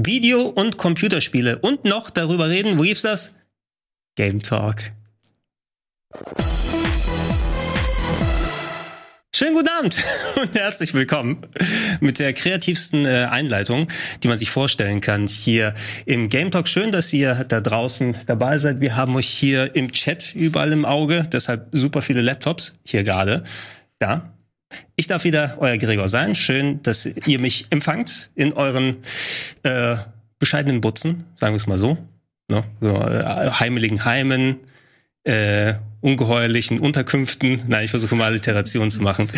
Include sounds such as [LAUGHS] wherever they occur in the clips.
Video- und Computerspiele und noch darüber reden, wo gibt's das? Game Talk. Schönen guten Abend [LAUGHS] und herzlich willkommen mit der kreativsten äh, Einleitung, die man sich vorstellen kann hier im Game Talk. Schön, dass ihr da draußen dabei seid. Wir haben euch hier im Chat überall im Auge, deshalb super viele Laptops hier gerade. Ja, ich darf wieder euer Gregor sein. Schön, dass ihr mich empfangt in euren äh, bescheidenen Butzen, sagen wir es mal so. Ne? so äh, heimeligen Heimen, äh, ungeheuerlichen Unterkünften. Nein, ich versuche mal Alliteration zu machen.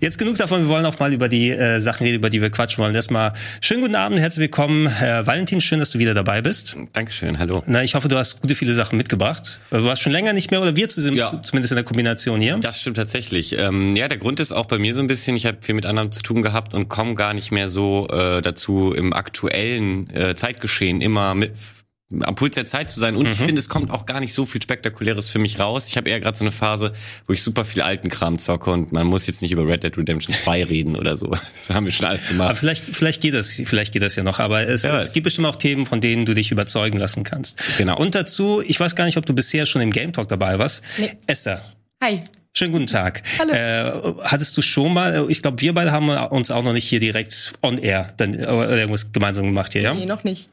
Jetzt genug davon. Wir wollen auch mal über die äh, Sachen reden, über die wir quatschen wollen. Erstmal schönen guten Abend, herzlich willkommen, Herr Valentin. Schön, dass du wieder dabei bist. Dankeschön, hallo. Na, ich hoffe, du hast gute viele Sachen mitgebracht. Du warst schon länger nicht mehr oder wir zusammen, ja. zumindest in der Kombination hier. Das stimmt tatsächlich. Ähm, ja, der Grund ist auch bei mir so ein bisschen, ich habe viel mit anderen zu tun gehabt und komme gar nicht mehr so äh, dazu, im aktuellen äh, Zeitgeschehen immer mit am Puls der Zeit zu sein. Und mhm. ich finde, es kommt auch gar nicht so viel Spektakuläres für mich raus. Ich habe eher gerade so eine Phase, wo ich super viel alten Kram zocke und man muss jetzt nicht über Red Dead Redemption 2 [LAUGHS] reden oder so. Das haben wir schon alles gemacht. Aber vielleicht, vielleicht geht das, vielleicht geht das ja noch. Aber es, ja, es gibt bestimmt auch Themen, von denen du dich überzeugen lassen kannst. Genau. Und dazu, ich weiß gar nicht, ob du bisher schon im Game Talk dabei warst. Nee. Esther. Hi. Schönen guten Tag. Hallo. Äh, hattest du schon mal, ich glaube, wir beide haben uns auch noch nicht hier direkt on air dann äh, irgendwas gemeinsam gemacht hier, ja? Nee, noch nicht.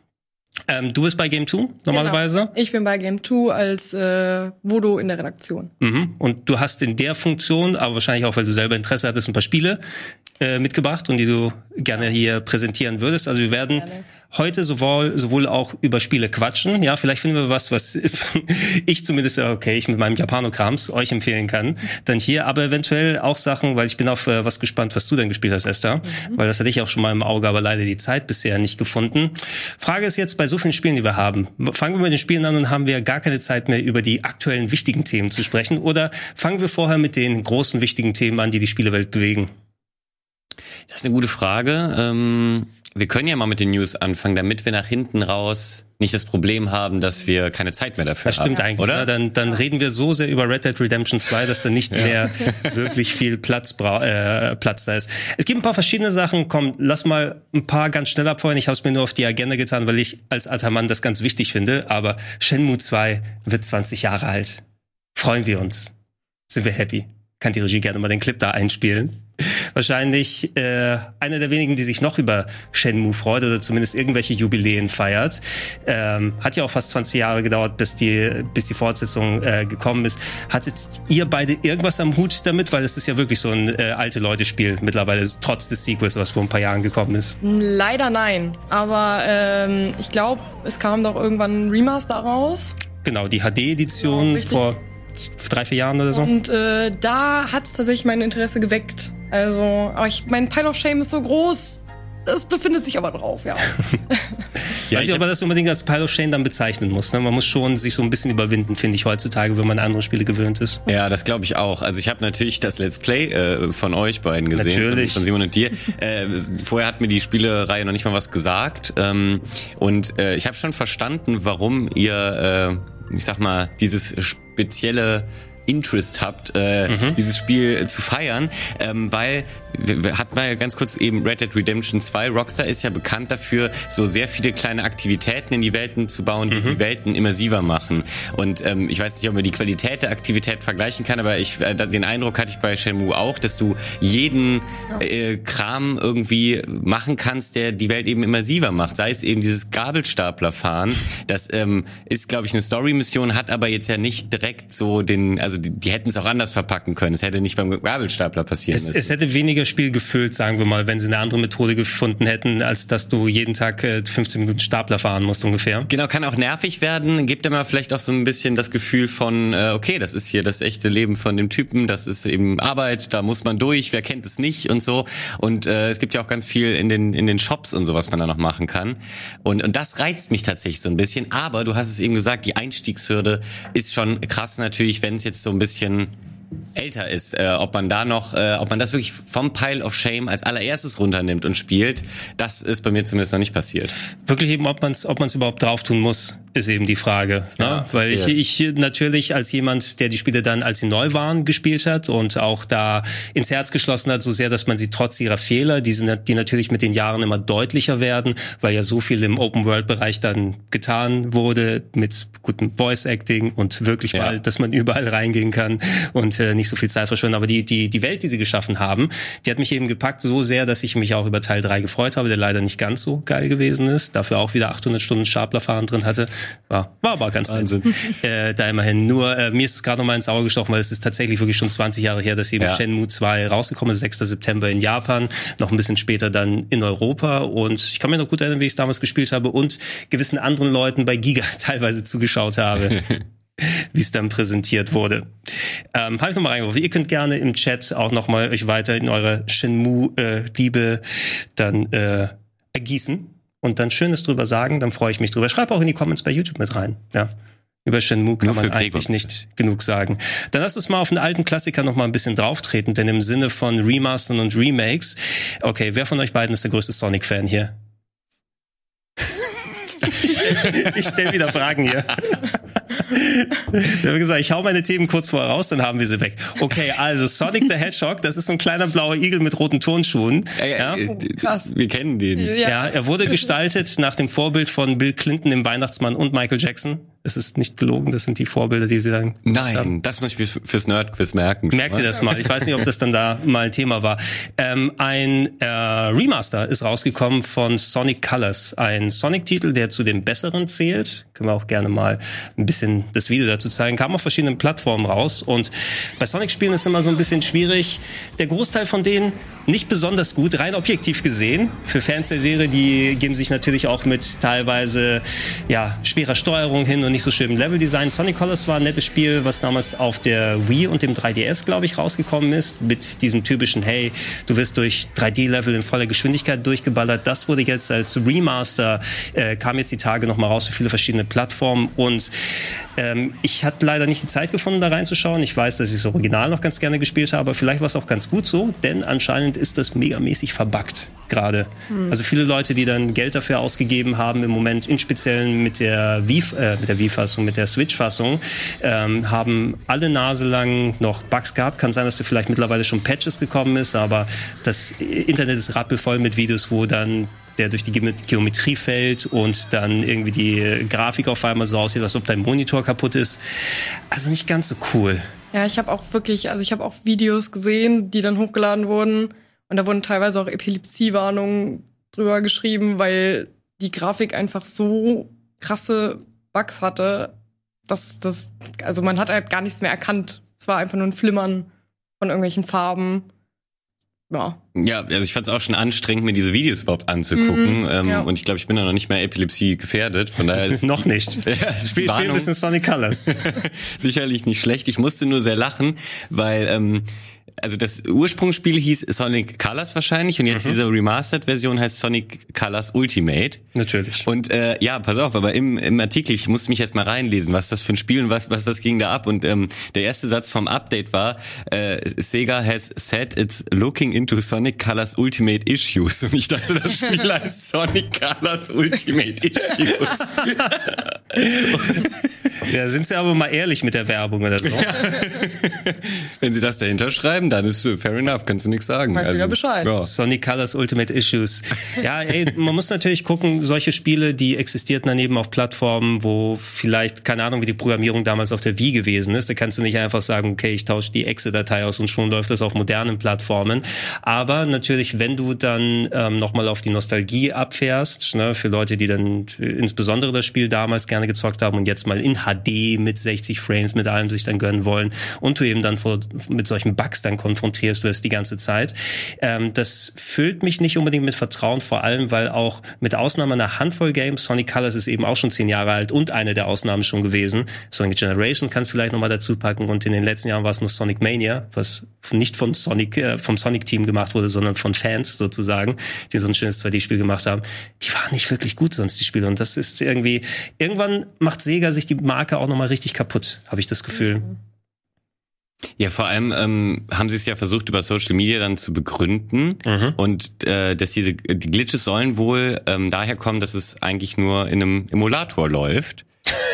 Ähm, du bist bei Game 2 normalerweise? Genau. Ich bin bei Game 2 als äh, Vodo in der Redaktion. Mhm. Und du hast in der Funktion, aber wahrscheinlich auch, weil du selber Interesse hattest, ein paar Spiele äh, mitgebracht und die du gerne hier präsentieren würdest. Also wir werden gerne heute sowohl, sowohl auch über Spiele quatschen. Ja, vielleicht finden wir was, was [LAUGHS] ich zumindest, okay, ich mit meinem Japanokrams euch empfehlen kann. Dann hier, aber eventuell auch Sachen, weil ich bin auf äh, was gespannt, was du denn gespielt hast, Esther. Mhm. Weil das hatte ich auch schon mal im Auge, aber leider die Zeit bisher nicht gefunden. Frage ist jetzt bei so vielen Spielen, die wir haben. Fangen wir mit den Spielen an und haben wir gar keine Zeit mehr über die aktuellen wichtigen Themen zu sprechen? Oder fangen wir vorher mit den großen wichtigen Themen an, die die Spielewelt bewegen? Das ist eine gute Frage. Ähm wir können ja mal mit den News anfangen, damit wir nach hinten raus nicht das Problem haben, dass wir keine Zeit mehr dafür haben. Das stimmt haben, eigentlich, oder? Ne? Dann, dann reden wir so sehr über Red Dead Redemption 2, dass da nicht ja. mehr wirklich viel Platz, bra äh, Platz da ist. Es gibt ein paar verschiedene Sachen. Komm, lass mal ein paar ganz schnell abfeuern. Ich habe es mir nur auf die Agenda getan, weil ich als alter Mann das ganz wichtig finde. Aber Shenmue 2 wird 20 Jahre alt. Freuen wir uns. Sind wir happy. Kann die Regie gerne mal den Clip da einspielen wahrscheinlich äh, einer der wenigen, die sich noch über Shenmue freut oder zumindest irgendwelche Jubiläen feiert. Ähm, hat ja auch fast 20 Jahre gedauert, bis die, bis die Fortsetzung äh, gekommen ist. Hattet ihr beide irgendwas am Hut damit? Weil es ist ja wirklich so ein äh, alte Leute-Spiel mittlerweile, trotz des Sequels, was vor ein paar Jahren gekommen ist. Leider nein. Aber ähm, ich glaube, es kam doch irgendwann ein Remaster raus. Genau, die HD-Edition ja, vor drei, vier Jahren oder so. Und äh, da hat es tatsächlich mein Interesse geweckt. Also, aber ich, mein Pile of Shame ist so groß. Das befindet sich aber drauf, ja. [LAUGHS] ja, ich weiß nicht, ob man das unbedingt als Pile of Shame dann bezeichnen muss. Ne? Man muss schon sich so ein bisschen überwinden, finde ich, heutzutage, wenn man an andere Spiele gewöhnt ist. Ja, das glaube ich auch. Also ich habe natürlich das Let's Play äh, von euch beiden gesehen. Natürlich. Von, von Simon und dir. äh, vorher hat mir die Spielereihe noch nicht mal was gesagt. Ähm, und äh, ich habe schon verstanden, warum ihr, äh, ich sag mal, dieses spezielle Interest habt, äh, mhm. dieses Spiel zu feiern, ähm, weil hat mal ganz kurz eben Red Dead Redemption 2. Rockstar ist ja bekannt dafür, so sehr viele kleine Aktivitäten in die Welten zu bauen, die mhm. die Welten immersiver machen. Und ähm, ich weiß nicht, ob man die Qualität der Aktivität vergleichen kann, aber ich äh, den Eindruck hatte ich bei Shenmue auch, dass du jeden äh, Kram irgendwie machen kannst, der die Welt eben immersiver macht. Sei es eben dieses Gabelstaplerfahren. Das ähm, ist, glaube ich, eine Story-Mission, hat aber jetzt ja nicht direkt so den, also die, die hätten es auch anders verpacken können. Es hätte nicht beim Gabelstapler passieren es, müssen. Es hätte weniger Spiel gefüllt, sagen wir mal, wenn sie eine andere Methode gefunden hätten, als dass du jeden Tag 15 äh, Minuten Stapler fahren musst ungefähr. Genau, kann auch nervig werden, gibt immer vielleicht auch so ein bisschen das Gefühl von, äh, okay, das ist hier das echte Leben von dem Typen, das ist eben Arbeit, da muss man durch, wer kennt es nicht und so. Und äh, es gibt ja auch ganz viel in den, in den Shops und so, was man da noch machen kann. Und, und das reizt mich tatsächlich so ein bisschen. Aber du hast es eben gesagt, die Einstiegshürde ist schon krass natürlich, wenn es jetzt so ein bisschen älter ist, äh, ob man da noch, äh, ob man das wirklich vom Pile of Shame als allererstes runternimmt und spielt, das ist bei mir zumindest noch nicht passiert. Wirklich eben, ob man es ob man's überhaupt drauf tun muss. Ist eben die Frage. Ne? Ja, Weil ich, ich natürlich als jemand, der die Spiele dann, als sie neu waren, gespielt hat und auch da ins Herz geschlossen hat, so sehr, dass man sie trotz ihrer Fehler, die, sind, die natürlich mit den Jahren immer deutlicher werden, weil ja so viel im Open-World-Bereich dann getan wurde mit gutem Voice-Acting und wirklich Ja. mal, dass man überall reingehen kann und äh, nicht so viel Zeit verschwenden. Aber die, die, die Welt, die sie geschaffen haben, die hat mich eben gepackt so sehr, dass ich mich auch über Teil 3 gefreut habe, der leider nicht ganz so geil gewesen ist. Dafür auch wieder 800 Stunden Staplerfahren drin hatte. War, war aber ganz Wahnsinn. nett. Äh, da immerhin. Nur, äh, mir ist es gerade noch mal ins Auge gestochen, weil es ist tatsächlich wirklich schon 20 Jahre her, dass eben Ja. Shenmue 2 rausgekommen ist, 6. September in Japan, noch ein bisschen später dann in Europa. Und ich kann mir noch gut erinnern, wie ich es damals gespielt habe und gewissen anderen Leuten bei Giga [LAUGHS] teilweise zugeschaut habe. [LAUGHS] wie es dann präsentiert wurde. Ähm, habe ich nochmal reingeworfen. Ihr könnt gerne im Chat auch nochmal euch weiter in eure Shenmue-Liebe dann äh, ergießen und dann Schönes drüber sagen, dann freue ich mich drüber. Schreib auch in die Comments bei YouTube mit rein. Ja. Über Shenmue kann man eigentlich nicht genug sagen. Dann lass uns mal auf einen alten Klassiker noch mal ein bisschen drauftreten, denn im Sinne von Remastern und Remakes, okay, wer von euch beiden ist der größte Sonic-Fan hier? [LAUGHS] ich stelle wieder Fragen hier. Ich habe gesagt, ich hau meine Themen kurz vorher raus, dann haben wir sie weg. Okay, also Sonic the Hedgehog, das ist so ein kleiner blauer Igel mit roten Turnschuhen. Ja, Ja. äh, krass. Wir kennen den. Ja. Ja, er wurde gestaltet nach dem Vorbild von Bill Clinton, dem Weihnachtsmann und Michael Jackson. Es ist nicht gelogen, das sind die Vorbilder, die sie dann Nein, das muss ich mir fürs Nerdquiz merken. Merkt ihr das mal? Ich weiß nicht, ob das dann da mal ein Thema war. Ähm, ein äh, Remaster ist rausgekommen von Sonic Colors. Ein Sonic-Titel, der zu den besseren zählt. Können wir auch gerne mal ein bisschen das Video dazu zeigen. Kam auf verschiedenen Plattformen raus. Und bei Sonic-Spielen ist immer so ein bisschen schwierig. Der Großteil von denen nicht besonders gut, rein objektiv gesehen. Für Fans der Serie, die geben sich natürlich auch mit teilweise ja, schwerer Steuerung hin und nicht so schönem Leveldesign. Sonic Colors war ein nettes Spiel, was damals auf der Wii und dem 3DS, glaube ich, rausgekommen ist. Mit diesem typischen, hey, du wirst durch 3D-Level in voller Geschwindigkeit durchgeballert. Das wurde jetzt als Remaster, äh, kam jetzt die Tage nochmal raus für viele verschiedene Plattformen. Und ähm, ich hatte leider nicht die Zeit gefunden, da reinzuschauen. Ich weiß, dass ich das Original noch ganz gerne gespielt habe, aber vielleicht war es auch ganz gut so, denn anscheinend ist das megamäßig verbuggt gerade. Also viele Leute, die dann Geld dafür ausgegeben haben, im Moment in Speziellen mit der Wii, äh, mit der Wii-Fassung, mit der Switch-Fassung, ähm, haben alle Nase lang noch Bugs gehabt. Kann sein, dass da vielleicht mittlerweile schon Patches gekommen ist, aber das Internet ist rappelvoll mit Videos, wo dann der durch die Ge- Geometrie fällt und dann irgendwie die Grafik auf einmal so aussieht, als ob dein Monitor kaputt ist. Also nicht ganz so cool. Ja, ich habe auch wirklich, also ich habe auch Videos gesehen, die dann hochgeladen wurden. Und da wurden teilweise auch Epilepsiewarnungen drüber geschrieben, weil die Grafik einfach so krasse Bugs hatte, dass das, also man hat halt gar nichts mehr erkannt. Es war einfach nur ein Flimmern von irgendwelchen Farben. Ja. Ja, also ich fand es auch schon anstrengend, mir diese Videos überhaupt anzugucken. Mhm, ähm, ja. Und ich glaube, ich bin da noch nicht mehr Epilepsie gefährdet. Von daher ist [LAUGHS] Noch nicht. Ja, [LAUGHS] Spiel, spiel bisschen Sonic Colors. [LAUGHS] sicherlich nicht schlecht. Ich musste nur sehr lachen, weil ähm, also das Ursprungsspiel hieß Sonic Colors wahrscheinlich und Mhm. jetzt diese Remastered-Version heißt Sonic Colors Ultimate. Natürlich. Und äh, ja, pass auf, aber im, im Artikel, ich musste mich erst mal reinlesen, was das für ein Spiel und was, was, was ging da ab. Und ähm, der erste Satz vom Update war, äh, Sega has said it's looking into Sonic Colors Ultimate Issues. Und ich dachte, das Spiel [LAUGHS] heißt Sonic Colors Ultimate Issues. [LAUGHS] Ja, sind sie aber mal ehrlich mit der Werbung oder so. [LAUGHS] Wenn sie das dahinter schreiben, dann ist äh, fair enough, kannst du nichts sagen. Also, Weiß wieder Bescheid. Ja. Sonic Colors Ultimate Issues. Ja, ey, man muss natürlich gucken, solche Spiele, die existierten daneben auf Plattformen, wo vielleicht, keine Ahnung, wie die Programmierung damals auf der Wii gewesen ist. Da kannst du nicht einfach sagen, okay, ich tausche die Exe-Datei aus und schon läuft das auf modernen Plattformen. Aber natürlich, wenn du dann ähm, nochmal auf die Nostalgie abfährst, ne, für Leute, die dann äh, insbesondere das Spiel damals gerne gezockt haben und jetzt mal in HD mit 60 Frames, mit allem sich dann gönnen wollen und du eben dann vor, mit solchen Bugs dann konfrontierst wirst die ganze Zeit. Ähm, das füllt mich nicht unbedingt mit Vertrauen, vor allem, weil auch mit Ausnahme einer Handvoll Games, Sonic Colors ist eben auch schon zehn Jahre alt und eine der Ausnahmen schon gewesen. Sonic Generation kannst du vielleicht nochmal dazu packen und in den letzten Jahren war es noch Sonic Mania, was nicht von Sonic, äh, vom Sonic-Team gemacht wurde, sondern von Fans sozusagen, die so ein schönes 2D-Spiel gemacht haben. Die waren nicht wirklich gut sonst, die Spiele. Und das ist irgendwie, irgendwann macht Sega sich die Marke auch nochmal richtig kaputt, habe ich das Gefühl. Ja, vor allem ähm, haben sie es ja versucht, über Social Media dann zu begründen. Mhm. Und äh, dass diese die Glitches sollen wohl ähm, daher kommen, dass es eigentlich nur in einem Emulator läuft.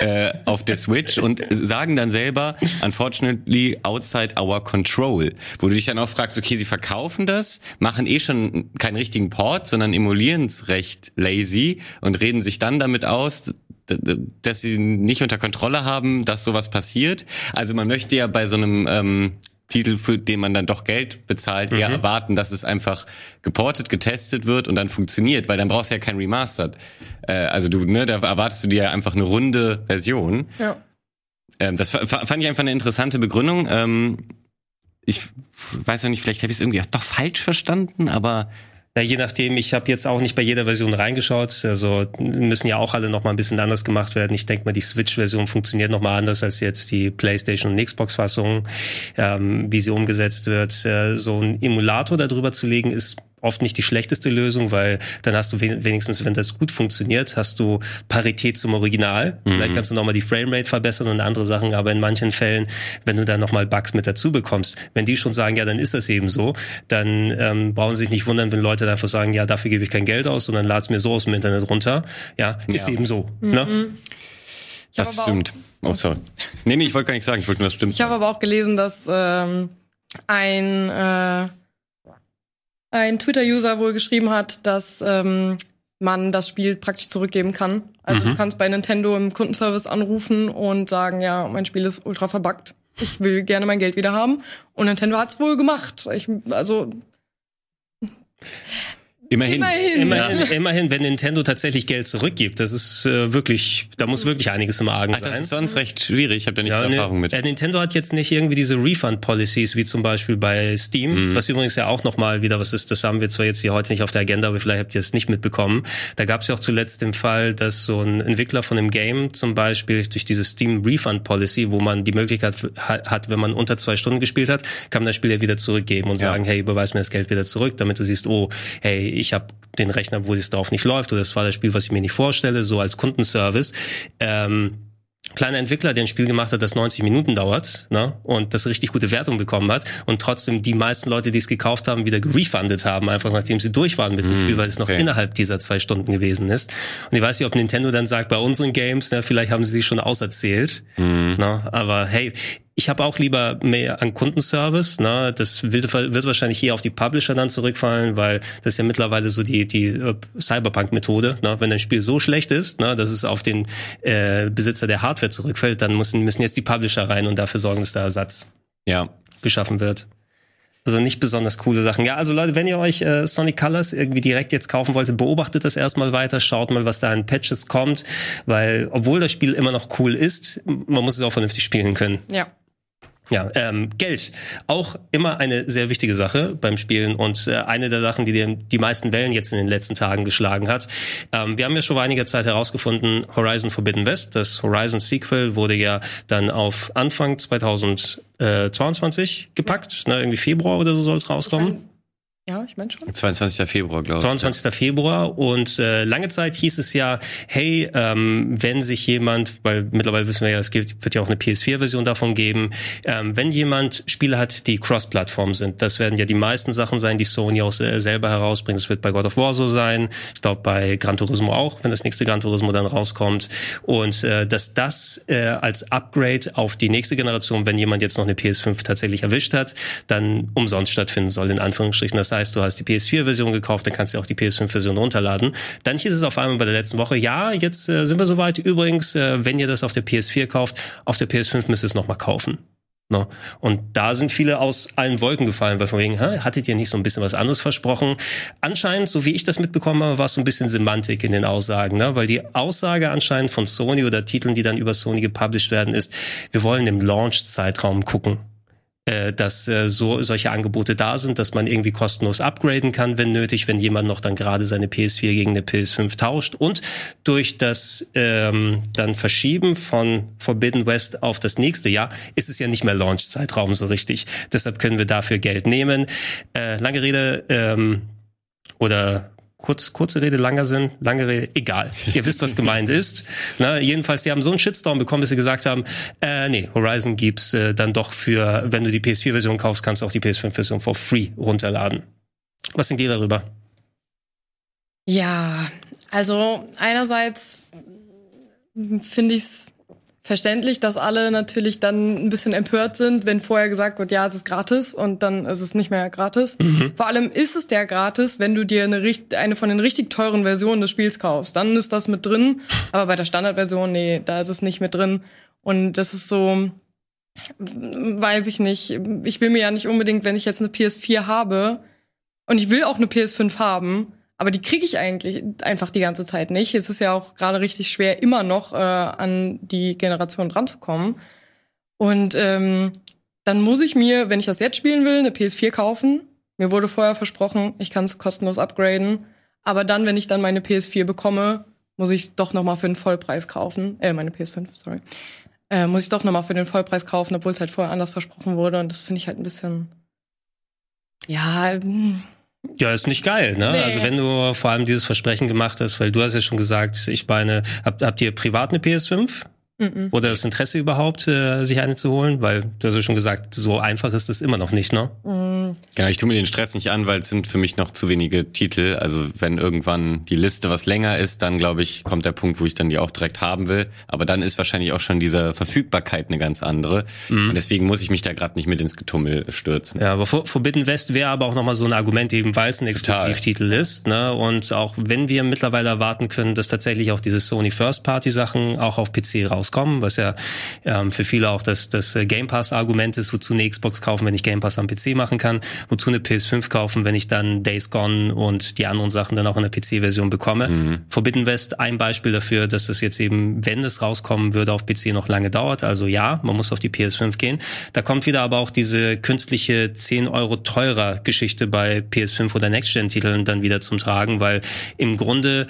äh, [LAUGHS] auf der Switch und sagen dann selber, unfortunately outside our control. Wo du dich dann auch fragst, okay, sie verkaufen das, machen eh schon keinen richtigen Port, sondern emulieren es recht lazy und reden sich dann damit aus, dass sie nicht unter Kontrolle haben, dass sowas passiert. Also man möchte ja bei so einem ähm, Titel, für den man dann doch Geld bezahlt, eher mhm. erwarten, dass es einfach geportet, getestet wird und dann funktioniert, weil dann brauchst du ja kein Remastered. Äh, also du, ne, da erwartest du dir ja einfach eine runde Version. Ja. Ähm, das fand ich einfach eine interessante Begründung. Ähm, ich weiß noch nicht, vielleicht habe ich es irgendwie auch doch falsch verstanden, aber ja, je nachdem, ich habe jetzt auch nicht bei jeder Version reingeschaut. Also müssen ja auch alle noch mal ein bisschen anders gemacht werden. Ich denke mal, die Switch-Version funktioniert noch mal anders als jetzt die PlayStation und Xbox-Fassung, ähm, wie sie umgesetzt wird. Äh, so ein Emulator darüber zu legen, ist oft nicht die schlechteste Lösung, weil dann hast du wenigstens, wenn das gut funktioniert, hast du Parität zum Original. Mhm. Vielleicht kannst du nochmal die Framerate verbessern und andere Sachen, aber in manchen Fällen, wenn du dann nochmal Bugs mit dazu bekommst, wenn die schon sagen, ja, dann ist das eben so, dann ähm, brauchen sie sich nicht wundern, wenn Leute dann einfach sagen, ja, dafür gebe ich kein Geld aus, sondern lad's mir so aus dem Internet runter. Ja, ist ja. eben so. Mhm. Ne? Das stimmt. Oh, sorry. Nee, nee, ich wollte gar nicht sagen, ich wollte nur, das stimmt. Ich habe aber auch gelesen, dass ähm, ein äh, ein Twitter-User wohl geschrieben hat, dass ähm, man das Spiel praktisch zurückgeben kann. Also mhm. du kannst bei Nintendo im Kundenservice anrufen und sagen, ja, mein Spiel ist ultra verbuggt. Ich will gerne mein Geld wieder haben. Und Nintendo hat's wohl gemacht. Ich, also Immerhin. Immerhin. Immerhin, ja. immerhin, wenn Nintendo tatsächlich Geld zurückgibt, das ist äh, wirklich, da muss wirklich einiges im Argen Ach, sein. Das ist sonst recht schwierig, ich habe da nicht ja, viel Erfahrung mit. Äh, Nintendo hat jetzt nicht irgendwie diese Refund-Policies, wie zum Beispiel bei Steam, mhm. was übrigens ja auch nochmal wieder was ist, das haben wir zwar jetzt hier heute nicht auf der Agenda, aber vielleicht habt ihr es nicht mitbekommen. Da gab es ja auch zuletzt den Fall, dass so ein Entwickler von einem Game zum Beispiel durch diese Steam Refund-Policy, wo man die Möglichkeit hat, wenn man unter zwei Stunden gespielt hat, kann man das Spiel ja wieder zurückgeben und ja. sagen, hey, überweis mir das Geld wieder zurück, damit du siehst, oh, hey, ich habe den Rechner, wo es drauf nicht läuft oder das war das Spiel, was ich mir nicht vorstelle, so als Kundenservice. Ähm, kleiner Entwickler, der ein Spiel gemacht hat, das 90 Minuten dauert ne, und das richtig gute Wertung bekommen hat und trotzdem die meisten Leute, die es gekauft haben, wieder gerefundet haben, einfach nachdem sie durch waren mit dem mm, Spiel, weil es noch okay. innerhalb dieser zwei Stunden gewesen ist. Und ich weiß nicht, ob Nintendo dann sagt, bei unseren Games, ne, vielleicht haben sie sich schon auserzählt. Mm. Ne, aber hey, ich habe auch lieber mehr an Kundenservice. Ne? Das wird, wird wahrscheinlich eher auf die Publisher dann zurückfallen, weil das ist ja mittlerweile so die, die äh, Cyberpunk-Methode. Ne? Wenn ein Spiel so schlecht ist, ne, dass es auf den äh, Besitzer der Hardware zurückfällt, dann müssen, müssen jetzt die Publisher rein und dafür sorgen, dass da Ersatz ja. geschaffen wird. Also nicht besonders coole Sachen. Ja, also Leute, wenn ihr euch äh, Sonic Colors irgendwie direkt jetzt kaufen wolltet, beobachtet das erstmal weiter, schaut mal, was da an Patches kommt, weil obwohl das Spiel immer noch cool ist, man muss es auch vernünftig spielen können. Ja. Ja, ähm, Geld. Auch immer eine sehr wichtige Sache beim Spielen und äh, eine der Sachen, die die, die meisten Wellen jetzt in den letzten Tagen geschlagen hat. Ähm, wir haben ja schon vor einiger Zeit herausgefunden, Horizon Forbidden West, das Horizon Sequel wurde ja dann auf Anfang 2022 gepackt, ne, irgendwie Februar oder so soll es rauskommen. Ja, ich meine schon. 22. Februar, glaube ich. 22. Ja. Februar und äh, lange Zeit hieß es ja, hey, ähm, wenn sich jemand, weil mittlerweile wissen wir ja, es gibt, wird ja auch eine PS4-Version davon geben, ähm, wenn jemand Spiele hat, die Cross-Plattform sind, das werden ja die meisten Sachen sein, die Sony auch äh, selber herausbringt. Es wird bei God of War so sein, ich glaube bei Gran Turismo auch, wenn das nächste Gran Turismo dann rauskommt. Und äh, dass das äh, als Upgrade auf die nächste Generation, wenn jemand jetzt noch eine PS5 tatsächlich erwischt hat, dann umsonst stattfinden soll, in Anführungsstrichen. Das heißt, heißt, du hast die PS4-Version gekauft, dann kannst du auch die PS5-Version runterladen. Dann hieß es auf einmal bei der letzten Woche, ja, jetzt äh, sind wir soweit. Übrigens, äh, wenn ihr das auf der PS4 kauft, auf der PS5 müsst ihr es nochmal kaufen. No. Und da sind viele aus allen Wolken gefallen, weil von wegen, hä, hattet ihr nicht so ein bisschen was anderes versprochen? Anscheinend, so wie ich das mitbekommen habe, war es so ein bisschen Semantik in den Aussagen, ne? weil die Aussage anscheinend von Sony oder Titeln, die dann über Sony gepublished werden, ist, wir wollen im Launch-Zeitraum gucken äh, dass äh, so solche Angebote da sind, dass man irgendwie kostenlos upgraden kann, wenn nötig, wenn jemand noch dann gerade seine PS4 gegen eine PS5 tauscht. Und durch das ähm, dann Verschieben von Forbidden West auf das nächste Jahr ist es ja nicht mehr Launch-Zeitraum so richtig. Deshalb können wir dafür Geld nehmen. Äh, lange Rede ähm, oder kurz, kurze Rede, langer Sinn, lange Rede, egal. Ihr wisst, was gemeint ist. Na, jedenfalls, die haben so einen Shitstorm bekommen, dass sie gesagt haben, äh, nee, Horizon gibt's äh, dann doch für, wenn du die PS4-Version kaufst, kannst du auch die PS5-Version for free runterladen. Was denkt ihr darüber? Ja, also einerseits finde ich es verständlich, dass alle natürlich dann ein bisschen empört sind, wenn vorher gesagt wird, ja, es ist gratis und dann ist es nicht mehr gratis. Mhm. Vor allem ist es der gratis, wenn du dir eine, eine von den richtig teuren Versionen des Spiels kaufst. Dann ist das mit drin, aber bei der Standardversion, nee, da ist es nicht mit drin. Und das ist so, weiß ich nicht. Ich will mir ja nicht unbedingt, wenn ich jetzt eine PS4 habe und ich will auch eine PS5 haben, aber die kriege ich eigentlich einfach die ganze Zeit nicht. Es ist ja auch gerade richtig schwer, immer noch äh, an die Generation dranzukommen. Und ähm, dann muss ich mir, wenn ich das jetzt spielen will, eine PS4 kaufen. Mir wurde vorher versprochen, ich kann es kostenlos upgraden. Aber dann, wenn ich dann meine PS4 bekomme, muss ich doch noch mal für den Vollpreis kaufen. Äh, meine PS5, sorry. Äh, muss ich doch noch mal für den Vollpreis kaufen, obwohl es halt vorher anders versprochen wurde. Und das finde ich halt ein bisschen, ja, hm. Ja, ist nicht geil, ne? Nee. Also wenn du vor allem dieses Versprechen gemacht hast, weil du hast ja schon gesagt, ich meine, habt, habt ihr privat eine PS5? Mhm. Oder das Interesse überhaupt, äh, sich eine zu holen? Weil du hast ja schon gesagt, so einfach ist es immer noch nicht, ne? Mhm. Genau, ich tue mir den Stress nicht an, weil es sind für mich noch zu wenige Titel. Also wenn irgendwann die Liste was länger ist, dann glaube ich, kommt der Punkt, wo ich dann die auch direkt haben will. Aber dann ist wahrscheinlich auch schon diese Verfügbarkeit eine ganz andere. Mhm. Und deswegen muss ich mich da gerade nicht mit ins Getummel stürzen. Ja, aber Forbidden West wäre aber auch nochmal so ein Argument, eben weil es ein Exklusivtitel ist. Ne? Und auch wenn wir mittlerweile erwarten können, dass tatsächlich auch diese Sony First Party Sachen auch auf PC rauskommen, rauskommen, was ja ähm, für viele auch das, das äh, Game Pass-Argument ist, wozu eine Xbox kaufen, wenn ich Game Pass am PC machen kann, wozu eine PS5 kaufen, wenn ich dann Days Gone und die anderen Sachen dann auch in der PC-Version bekomme. Mhm. Forbidden West ein Beispiel dafür, dass das jetzt eben, wenn es rauskommen würde, auf PC noch lange dauert. Also ja, man muss auf die PS5 gehen. Da kommt wieder aber auch diese künstliche 10 Euro teurer Geschichte bei PS5 oder Next-Gen-Titeln dann wieder zum Tragen, weil im Grunde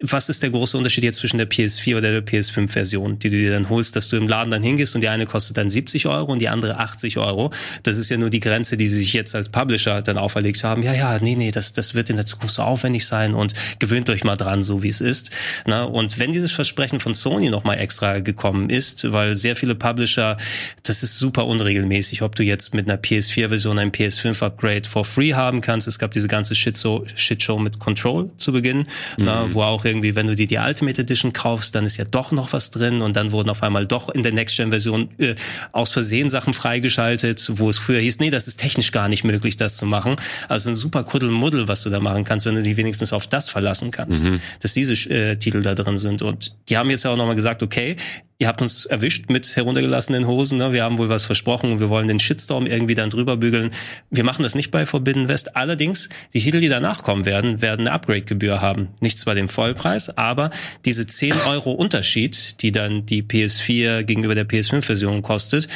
was ist der große Unterschied jetzt zwischen der PS4 oder der PS5-Version, die du dir dann holst, dass du im Laden dann hingehst und die eine kostet dann 70 Euro und die andere 80 Euro. Das ist ja nur die Grenze, die sie sich jetzt als Publisher dann auferlegt haben. Ja, ja, nee, nee, das, das wird in der Zukunft so aufwendig sein und gewöhnt euch mal dran, so wie es ist. Na, und wenn dieses Versprechen von Sony nochmal extra gekommen ist, weil sehr viele Publisher, das ist super unregelmäßig, ob du jetzt mit einer PS4-Version ein PS5-Upgrade for free haben kannst. Es gab diese ganze Shitshow, Shitshow mit Control zu Beginn, mhm. na, wo auch irgendwie, wenn du dir die Ultimate Edition kaufst, dann ist ja doch noch was drin und dann wurden auf einmal doch in der Next-Gen-Version äh, aus Versehen Sachen freigeschaltet, wo es früher hieß, nee, das ist technisch gar nicht möglich, das zu machen. Also ein super Kuddelmuddel, was du da machen kannst, wenn du dich wenigstens auf das verlassen kannst, mhm. dass diese äh, Titel da drin sind. Und die haben jetzt ja auch nochmal gesagt, okay, ihr habt uns erwischt mit heruntergelassenen Hosen, ne? wir haben wohl was versprochen und wir wollen den Shitstorm irgendwie dann drüber bügeln. Wir machen das nicht bei Forbidden West. Allerdings, die Titel, die danach kommen werden, werden eine Upgrade-Gebühr haben. Nicht zwar den Vollpreis, aber diese 10 Euro Unterschied, die dann die PS4 gegenüber der PS5-Version kostet,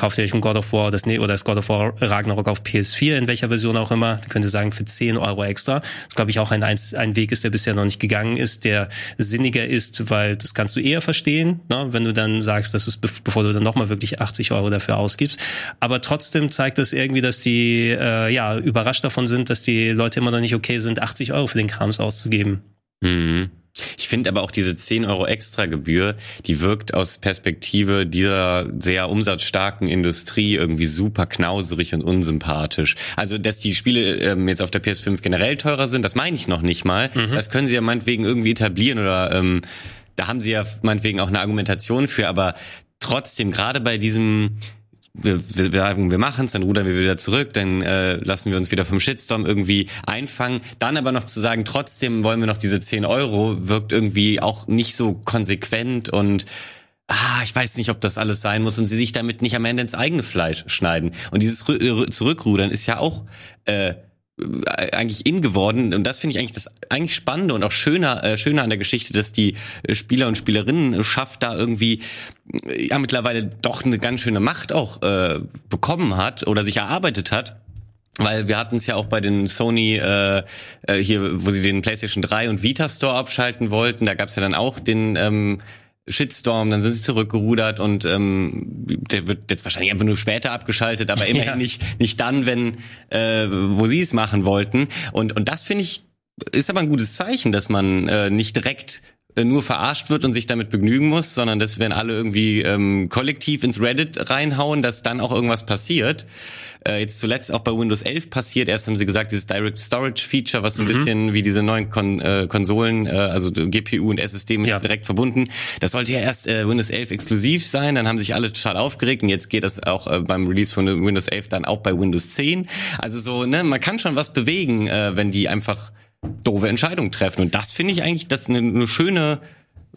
kauft ihr euch ein God of War das, oder das God of War Ragnarok auf PS4, in welcher Version auch immer, da könnt ihr sagen, für 10 Euro extra. Das glaube ich auch ein, ein Weg ist, der bisher noch nicht gegangen ist, der sinniger ist, weil das kannst du eher verstehen, ne, wenn du dann sagst, das ist, bevor du dann nochmal wirklich 80 Euro dafür ausgibst. Aber trotzdem zeigt das irgendwie, dass die äh, ja überrascht davon sind, dass die Leute immer noch nicht okay sind, 80 Euro für den Krams auszugeben. Mhm. Ich finde aber auch diese 10 Euro Extragebühr, die wirkt aus Perspektive dieser sehr umsatzstarken Industrie irgendwie super knauserig und unsympathisch. Also, dass die Spiele ähm, jetzt auf der PS5 generell teurer sind, das meine ich noch nicht mal. Mhm. Das können sie ja meinetwegen irgendwie etablieren oder ähm, da haben sie ja meinetwegen auch eine Argumentation für, aber trotzdem, gerade bei diesem wir, wir sagen, wir machen es, dann rudern wir wieder zurück, dann äh, lassen wir uns wieder vom Shitstorm irgendwie einfangen. Dann aber noch zu sagen, trotzdem wollen wir noch diese 10 Euro, wirkt irgendwie auch nicht so konsequent und ah, ich weiß nicht, ob das alles sein muss und sie sich damit nicht am Ende ins eigene Fleisch schneiden. Und dieses Zurückrudern ist ja auch äh, eigentlich in geworden und das finde ich eigentlich das eigentlich spannende und auch schöner äh, schöner an der Geschichte, dass die äh, Spieler und Spielerinnen schafft da irgendwie äh, ja mittlerweile doch eine ganz schöne Macht auch äh, bekommen hat oder sich erarbeitet hat. Weil wir hatten es ja auch bei den Sony äh, hier, wo sie den PlayStation 3 und Vita Store abschalten wollten, da gab es ja dann auch den ähm, Shitstorm, dann sind sie zurückgerudert und ähm, der wird jetzt wahrscheinlich einfach nur später abgeschaltet, aber [LAUGHS] immerhin ja. nicht nicht dann, wenn äh, wo sie es machen wollten. Und und das finde ich ist aber ein gutes Zeichen, dass man äh, nicht direkt nur verarscht wird und sich damit begnügen muss, sondern dass wenn alle irgendwie ähm, kollektiv ins Reddit reinhauen, dass dann auch irgendwas passiert. Äh, jetzt zuletzt auch bei Windows 11 passiert. Erst haben sie gesagt, dieses Direct Storage Feature, was so ein mhm. bisschen wie diese neuen Kon äh, Konsolen, äh, also GPU und SSD mit ja. direkt verbunden. Das sollte ja erst äh, Windows 11 exklusiv sein. Dann haben sich alle total aufgeregt und jetzt geht das auch äh, beim Release von Windows 11 dann auch bei Windows 10. Also so, ne, man kann schon was bewegen, äh, wenn die einfach doofe Entscheidungen treffen. Und das finde ich eigentlich, das eine, eine schöne,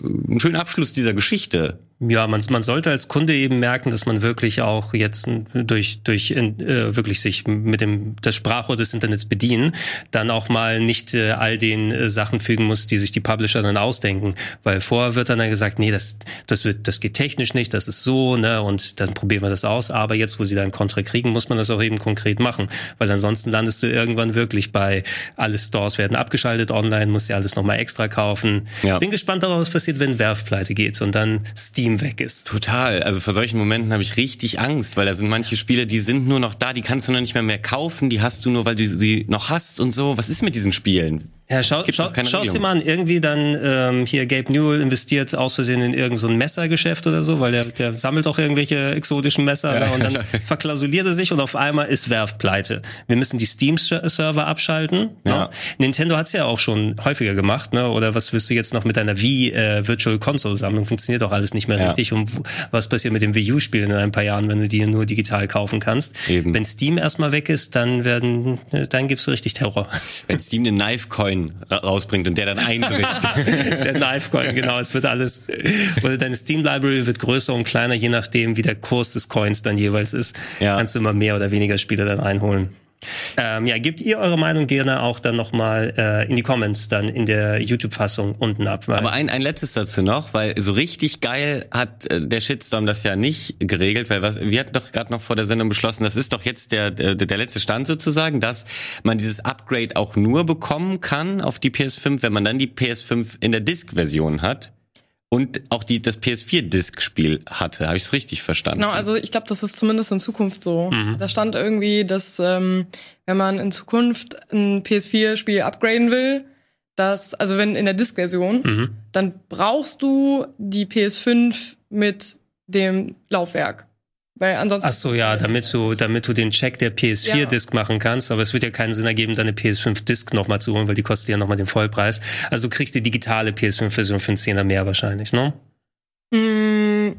ein schöner Abschluss dieser Geschichte. Ja, man, man sollte als Kunde eben merken, dass man wirklich auch jetzt durch, durch äh, wirklich sich mit dem das Sprachrohr des Internets bedienen, dann auch mal nicht äh, all den äh, Sachen fügen muss, die sich die Publisher dann ausdenken. Weil vorher wird dann, dann gesagt, nee, das, das wird, das geht technisch nicht, das ist so, ne, und dann probieren wir das aus. Aber jetzt, wo sie dann Kontra kriegen, muss man das auch eben konkret machen. Weil ansonsten landest du irgendwann wirklich bei alle Stores werden abgeschaltet online, musst dir alles nochmal extra kaufen. Ja. Bin gespannt darauf, was passiert, wenn Werf pleite geht und dann Steam Team weg ist. Total. Also vor solchen Momenten habe ich richtig Angst, weil da sind manche Spiele, die sind nur noch da, die kannst du noch nicht mehr mehr kaufen, die hast du nur, weil du sie noch hast und so. Was ist mit diesen Spielen? Ja, schau, schau, schau dir mal an, irgendwie dann ähm, hier Gabe Newell investiert aus Versehen in irgendein so Messergeschäft oder so, weil der, der sammelt auch irgendwelche exotischen Messer ja. und dann [LAUGHS] verklausuliert er sich und auf einmal ist Werf pleite. Wir müssen die Steam-Server abschalten. Ja. Ne? Nintendo hat's ja auch schon häufiger gemacht, ne? Oder was wirst du jetzt noch mit deiner Wii äh, Virtual Console Sammlung? Funktioniert doch alles nicht mehr ja. richtig. Und was passiert mit dem Wii U-Spielen in ein paar Jahren, wenn du die nur digital kaufen kannst? Eben. Wenn Steam erstmal weg ist, dann werden, dann gibt's richtig Terror. Wenn Steam den Knife Coin rausbringt und der dann einbricht. [LAUGHS] der Knife-Coin, genau. Es wird alles, oder deine Steam-Library wird größer und kleiner, je nachdem, wie der Kurs des Coins dann jeweils ist. Ja. Kannst du immer mehr oder weniger Spiele dann einholen. Ähm, ja, gebt ihr eure Meinung gerne auch dann nochmal äh, in die Comments dann in der YouTube-Fassung unten ab. Aber ein, ein letztes dazu noch, weil so richtig geil hat äh, der Shitstorm das ja nicht geregelt, weil was, wir hatten doch gerade noch vor der Sendung beschlossen, das ist doch jetzt der, der, der letzte Stand sozusagen, dass man dieses Upgrade auch nur bekommen kann auf die PS5, wenn man dann die PS5 in der Disk-Version hat und auch die das PS4-Disc-Spiel hatte. Habe ich es richtig verstanden? Genau, also ich glaube, das ist zumindest in Zukunft so. Mhm. Da stand irgendwie, dass ähm, wenn man in Zukunft ein PS4-Spiel upgraden will, dass, also wenn in der Disk-Version, mhm. dann brauchst du die PS5 mit dem Laufwerk. Weil ansonsten. Ach so, ja, damit du, damit du den Check der PS4-Disc ja. machen kannst. Aber es wird ja keinen Sinn ergeben, deine PS5-Disc nochmal zu holen, weil die kostet ja nochmal den Vollpreis. Also du kriegst die digitale PS5-Version für einen Zehner mehr wahrscheinlich, ne? Mm,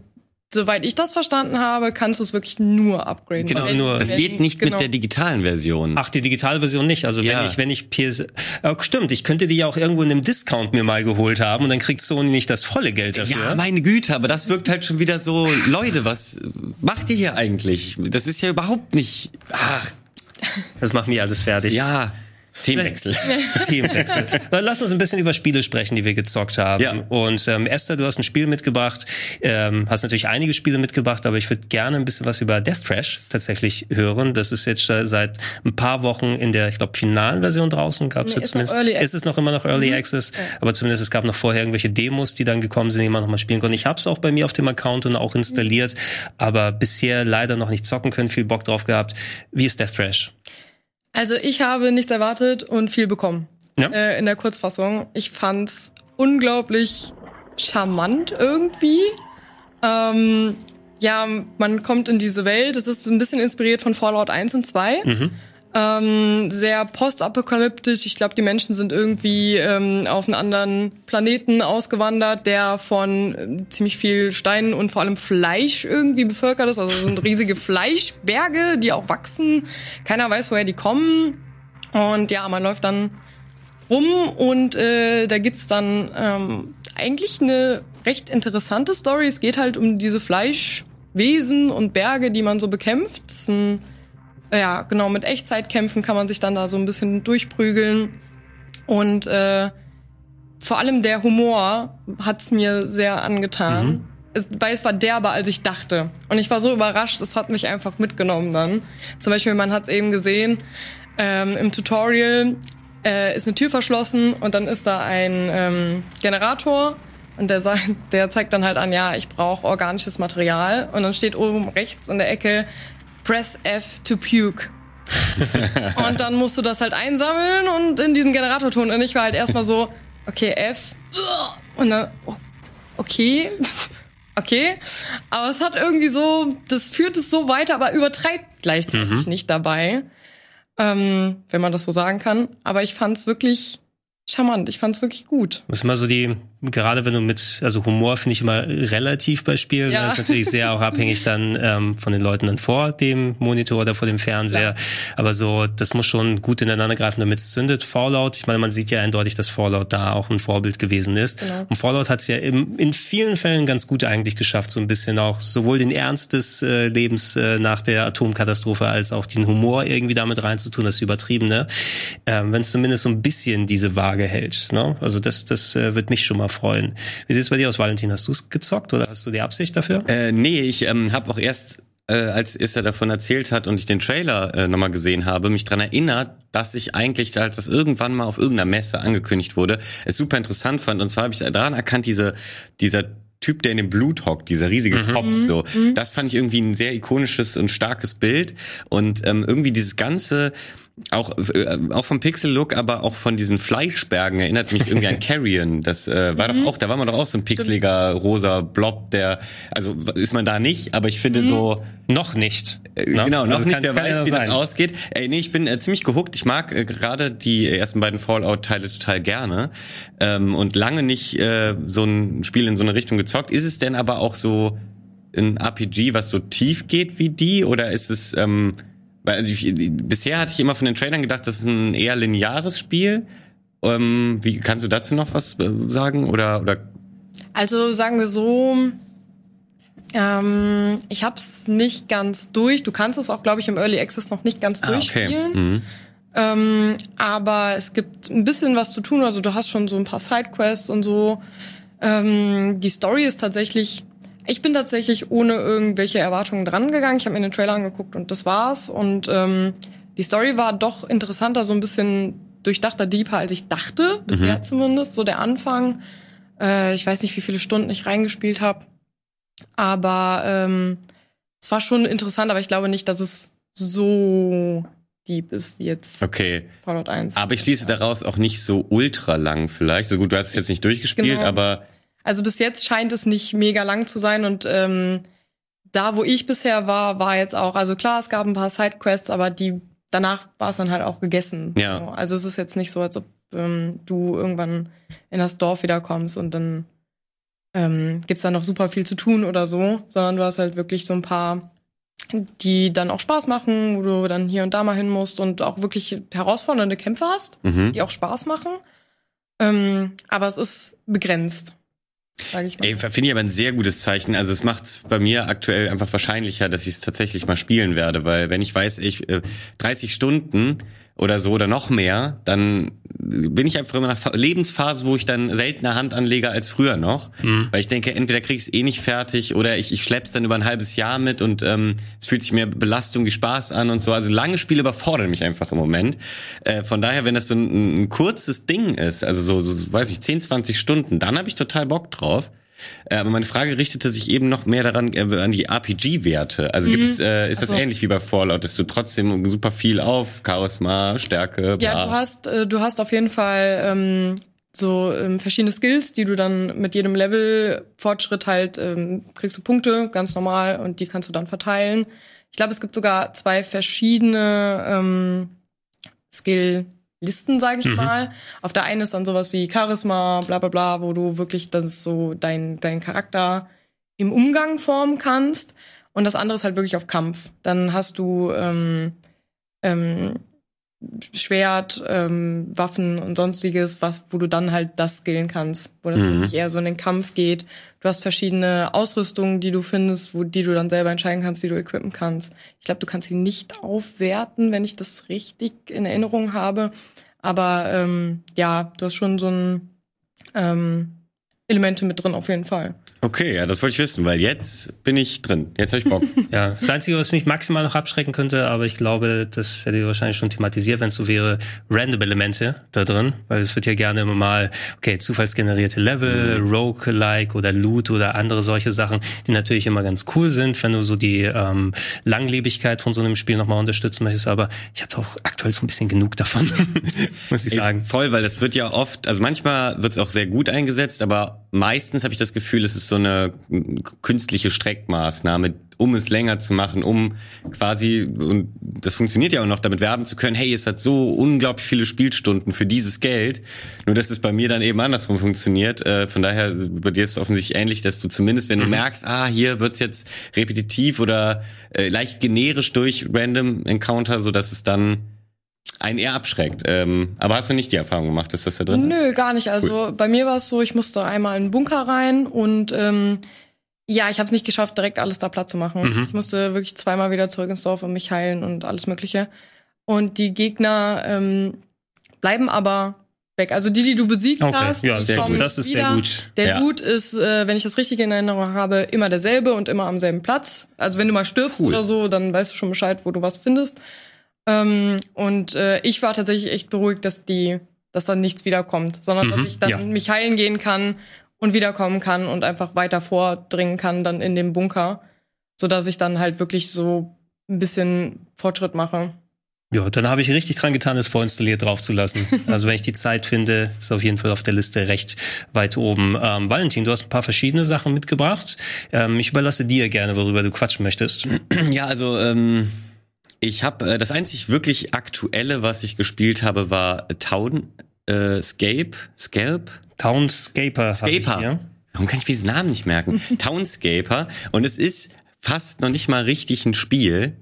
soweit ich das verstanden habe, kannst du es wirklich nur upgraden. Genau, wenn, nur. Es geht nicht genau. mit der digitalen Version. Ach, die digitale Version nicht. Also ja. wenn ich, wenn ich PS, äh, stimmt, ich könnte die ja auch irgendwo in einem Discount mir mal geholt haben und dann kriegst Sony nicht das volle Geld dafür. Ja, meine Güte, aber das wirkt halt schon wieder so, Leute, was macht ihr hier eigentlich? Das ist ja überhaupt nicht, ach. Das macht mir alles fertig. Ja. Themenwechsel. [LAUGHS] Themenwechsel. Lass uns ein bisschen über Spiele sprechen, die wir gezockt haben. Ja. Und ähm, Esther, du hast ein Spiel mitgebracht, ähm, hast natürlich einige Spiele mitgebracht, aber ich würde gerne ein bisschen was über Death Trash tatsächlich hören. Das ist jetzt seit ein paar Wochen in der, ich glaube, finalen Version draußen. Gab es nee, jetzt zumindest. Ist es noch immer noch Early mhm. Access, ja. aber zumindest es gab noch vorher irgendwelche Demos, die dann gekommen sind, die man noch mal spielen konnte. Ich habe es auch bei mir auf dem Account und auch installiert, mhm. aber bisher leider noch nicht zocken können. Viel Bock drauf gehabt. Wie ist Death Trash? Also ich habe nichts erwartet und viel bekommen. Ja. Äh, in der Kurzfassung. Ich fand's unglaublich charmant irgendwie. Ähm, ja, man kommt in diese Welt. Es ist ein bisschen inspiriert von Fallout 1 und 2. Mhm. Ähm, sehr postapokalyptisch. Ich glaube, die Menschen sind irgendwie ähm, auf einen anderen Planeten ausgewandert, der von äh, ziemlich viel Steinen und vor allem Fleisch irgendwie bevölkert ist. Also es sind riesige Fleischberge, die auch wachsen. Keiner weiß, woher die kommen. Und ja, man läuft dann rum und äh, da gibt's dann ähm, eigentlich eine recht interessante Story. Es geht halt um diese Fleischwesen und Berge, die man so bekämpft. Das ist ein ja, genau, mit Echtzeitkämpfen kann man sich dann da so ein bisschen durchprügeln. Und äh, vor allem der Humor hat's mir sehr angetan. Mhm. Es, weil es war derber, als ich dachte. Und ich war so überrascht, es hat mich einfach mitgenommen dann. Zum Beispiel, man hat es eben gesehen, ähm, im Tutorial äh, ist eine Tür verschlossen und dann ist da ein ähm, Generator und der, sagt, [LAUGHS] der zeigt dann halt an, ja, ich brauche organisches Material. Und dann steht oben rechts in der Ecke, Press F to puke. [LAUGHS] und dann musst du das halt einsammeln und in diesen Generator tun. Und ich war halt erstmal so, okay, F, Und dann, oh, okay, [LAUGHS] okay. Aber es hat irgendwie so, das führt es so weiter, aber übertreibt gleichzeitig mhm. nicht dabei. Ähm, wenn man das so sagen kann. Aber ich fand es wirklich charmant. Ich fand es wirklich gut. Das ist immer so die gerade wenn du mit, also Humor finde ich immer relativ bei Spielen. Ja. Das ist natürlich sehr auch abhängig dann ähm, von den Leuten dann vor dem Monitor oder vor dem Fernseher. Ja. Aber so, das muss schon gut ineinander greifen, damit es zündet. Fallout, ich meine, man sieht ja eindeutig, dass Fallout da auch ein Vorbild gewesen ist. Genau. Und Fallout hat es ja im, in vielen Fällen ganz gut eigentlich geschafft, so ein bisschen auch sowohl den Ernst des äh, Lebens äh, nach der Atomkatastrophe als auch den Humor irgendwie damit reinzutun, das Übertriebene. Ähm, wenn es zumindest so ein bisschen diese Waage hält. Ne? Also das, das äh, wird mich schon mal freuen. Wie sieht es bei dir aus, Valentin? Hast du es gezockt oder hast du die Absicht dafür? Äh, nee, ich ähm, habe auch erst äh, als Issa davon erzählt hat und ich den Trailer äh, nochmal gesehen habe, mich dran erinnert, dass ich eigentlich, als das irgendwann mal auf irgendeiner Messe angekündigt wurde, es super interessant fand. Und zwar habe ich daran erkannt, diese, dieser Typ, der in dem Blut hockt, dieser riesige mhm. Kopf, so. Mhm. Das fand ich irgendwie ein sehr ikonisches und starkes Bild. Und ähm, irgendwie dieses ganze, auch äh, auch vom Pixel-Look, aber auch von diesen Fleischbergen erinnert mich irgendwie an [LAUGHS] Carrion. Das äh, war mhm. doch auch, da war man doch auch so ein pixeliger rosa Blob, der, also ist man da nicht, aber ich finde mhm. so noch nicht. Äh, ne? Genau, noch also nicht. Wer weiß, wie sein. das ausgeht. Ey, nee, ich bin äh, ziemlich gehuckt. Ich mag äh, gerade die ersten beiden Fallout-Teile total gerne ähm, und lange nicht äh, so ein Spiel in so eine Richtung gezockt. Ist es denn aber auch so ein RPG, was so tief geht wie die, oder ist es ähm, also ich, bisher hatte ich immer von den Trailern gedacht, das ist ein eher lineares Spiel. Ähm, wie kannst du dazu noch was äh, sagen oder oder? Also sagen wir so, ähm, ich habe es nicht ganz durch. Du kannst es auch, glaube ich, im Early Access noch nicht ganz ah, durchspielen. Okay. Mhm. Ähm, aber es gibt ein bisschen was zu tun. Also du hast schon so ein paar Sidequests und so. Ähm, die Story ist tatsächlich ich bin tatsächlich ohne irgendwelche Erwartungen dran gegangen. Ich habe mir den Trailer angeguckt und das war's. Und ähm, die Story war doch interessanter, so ein bisschen durchdachter, deeper, als ich dachte, bisher mhm. zumindest. So der Anfang. Äh, ich weiß nicht, wie viele Stunden ich reingespielt habe. Aber ähm, es war schon interessant, aber ich glaube nicht, dass es so deep ist wie jetzt okay. Fallout 1. Aber ich schließe daraus auch nicht so ultra lang vielleicht. So gut, du hast es jetzt nicht durchgespielt, genau. aber also bis jetzt scheint es nicht mega lang zu sein und ähm, da, wo ich bisher war, war jetzt auch, also klar, es gab ein paar Sidequests, aber die danach war es dann halt auch gegessen. Ja. Also es ist jetzt nicht so, als ob ähm, du irgendwann in das Dorf wiederkommst und dann ähm, gibt's da noch super viel zu tun oder so, sondern du hast halt wirklich so ein paar, die dann auch Spaß machen, wo du dann hier und da mal hin musst und auch wirklich herausfordernde Kämpfe hast, mhm. die auch Spaß machen. Ähm, aber es ist begrenzt. Sag ich mal. Ey, finde ich aber ein sehr gutes Zeichen. Also es macht es bei mir aktuell einfach wahrscheinlicher, dass ich es tatsächlich mal spielen werde, weil wenn ich weiß, ich äh, 30 Stunden oder so oder noch mehr, dann bin ich einfach in einer Lebensphase, wo ich dann seltener Hand anlege als früher noch. Mhm. Weil ich denke, entweder krieg ich es eh nicht fertig oder ich, ich schlepp's dann über ein halbes Jahr mit und ähm, es fühlt sich mehr Belastung wie Spaß an und so. Also lange Spiele überfordern mich einfach im Moment. Äh, von daher, wenn das so ein, ein kurzes Ding ist, also so, so weiß ich, 10, 20 Stunden, dann habe ich total Bock drauf. Äh, aber meine Frage richtete sich eben noch mehr daran äh, an die RPG-Werte. Also mhm. gibt's, äh, ist das also. ähnlich wie bei Fallout, dass du trotzdem super viel auf Charisma, Stärke, bla. Ja, du hast, äh, du hast auf jeden Fall ähm, so ähm, verschiedene Skills, die du dann mit jedem Level Fortschritt halt ähm, kriegst du Punkte, ganz normal, und die kannst du dann verteilen. Ich glaube, es gibt sogar zwei verschiedene ähm, Skill Listen, sage ich mhm. mal. Auf der einen ist dann sowas wie Charisma, bla bla bla, wo du wirklich das so dein, dein Charakter im Umgang formen kannst. Und das andere ist halt wirklich auf Kampf. Dann hast du ähm, ähm, Schwert, ähm, Waffen und sonstiges, was, wo du dann halt das skillen kannst, wo das mhm. wirklich eher so in den Kampf geht. Du hast verschiedene Ausrüstungen, die du findest, wo die du dann selber entscheiden kannst, die du equippen kannst. Ich glaube, du kannst sie nicht aufwerten, wenn ich das richtig in Erinnerung habe. Aber ähm, ja, du hast schon so ein ähm, Elemente mit drin auf jeden Fall. Okay, ja, das wollte ich wissen, weil jetzt bin ich drin. Jetzt habe ich Bock. [LAUGHS] ja, das Einzige, was mich maximal noch abschrecken könnte, aber ich glaube, das hätte ich wahrscheinlich schon thematisiert, wenn es so wäre, Random-Elemente da drin, weil es wird ja gerne immer mal, okay, zufallsgenerierte Level, mhm. Rogue-like oder Loot oder andere solche Sachen, die natürlich immer ganz cool sind, wenn du so die ähm, Langlebigkeit von so einem Spiel nochmal unterstützen möchtest, aber ich habe auch aktuell so ein bisschen genug davon, [LAUGHS] muss ich sagen. Ey, voll, weil es wird ja oft, also manchmal wird es auch sehr gut eingesetzt, aber aber meistens habe ich das Gefühl, es ist so eine künstliche Streckmaßnahme, um es länger zu machen, um quasi, und das funktioniert ja auch noch, damit werben zu können, hey, es hat so unglaublich viele Spielstunden für dieses Geld. Nur, dass es bei mir dann eben andersrum funktioniert. Äh, von daher, bei dir ist es offensichtlich ähnlich, dass du zumindest, wenn du mhm. merkst, ah, hier wird's jetzt repetitiv oder äh, leicht generisch durch Random Encounter, so dass es dann einen eher abschreckt. Ähm, aber hast du nicht die Erfahrung gemacht, dass das da drin Nö, ist? Nö, gar nicht. Also cool. bei mir war es so, ich musste einmal in den Bunker rein und ähm, ja, ich habe es nicht geschafft, direkt alles da platt zu machen. Mhm. Ich musste wirklich zweimal wieder zurück ins Dorf und mich heilen und alles Mögliche. Und die Gegner ähm, bleiben aber weg. Also die, die du besiegt okay. hast, ja, sehr gut. das ist wieder. sehr gut. Der ja. Loot ist, äh, wenn ich das richtig in Erinnerung habe, immer derselbe und immer am selben Platz. Also wenn du mal stirbst cool. oder so, dann weißt du schon Bescheid, wo du was findest. Ähm, und äh, ich war tatsächlich echt beruhigt, dass die, dass dann nichts wiederkommt, sondern mhm, dass ich dann ja. mich heilen gehen kann und wiederkommen kann und einfach weiter vordringen kann dann in dem Bunker, so dass ich dann halt wirklich so ein bisschen Fortschritt mache. Ja, dann habe ich richtig dran getan, es vorinstalliert draufzulassen. [LAUGHS] Also wenn ich die Zeit finde, ist auf jeden Fall auf der Liste recht weit oben. Ähm, Valentin, du hast ein paar verschiedene Sachen mitgebracht. Ähm, ich überlasse dir gerne, worüber du quatschen möchtest. Ja, also ähm, ich habe äh, das einzig wirklich aktuelle, was ich gespielt habe, war Town äh, Scape, Scalp. Townscaper. Scaper. Warum kann ich mir diesen Namen nicht merken? [LAUGHS] Townscaper. Und es ist fast noch nicht mal richtig ein Spiel.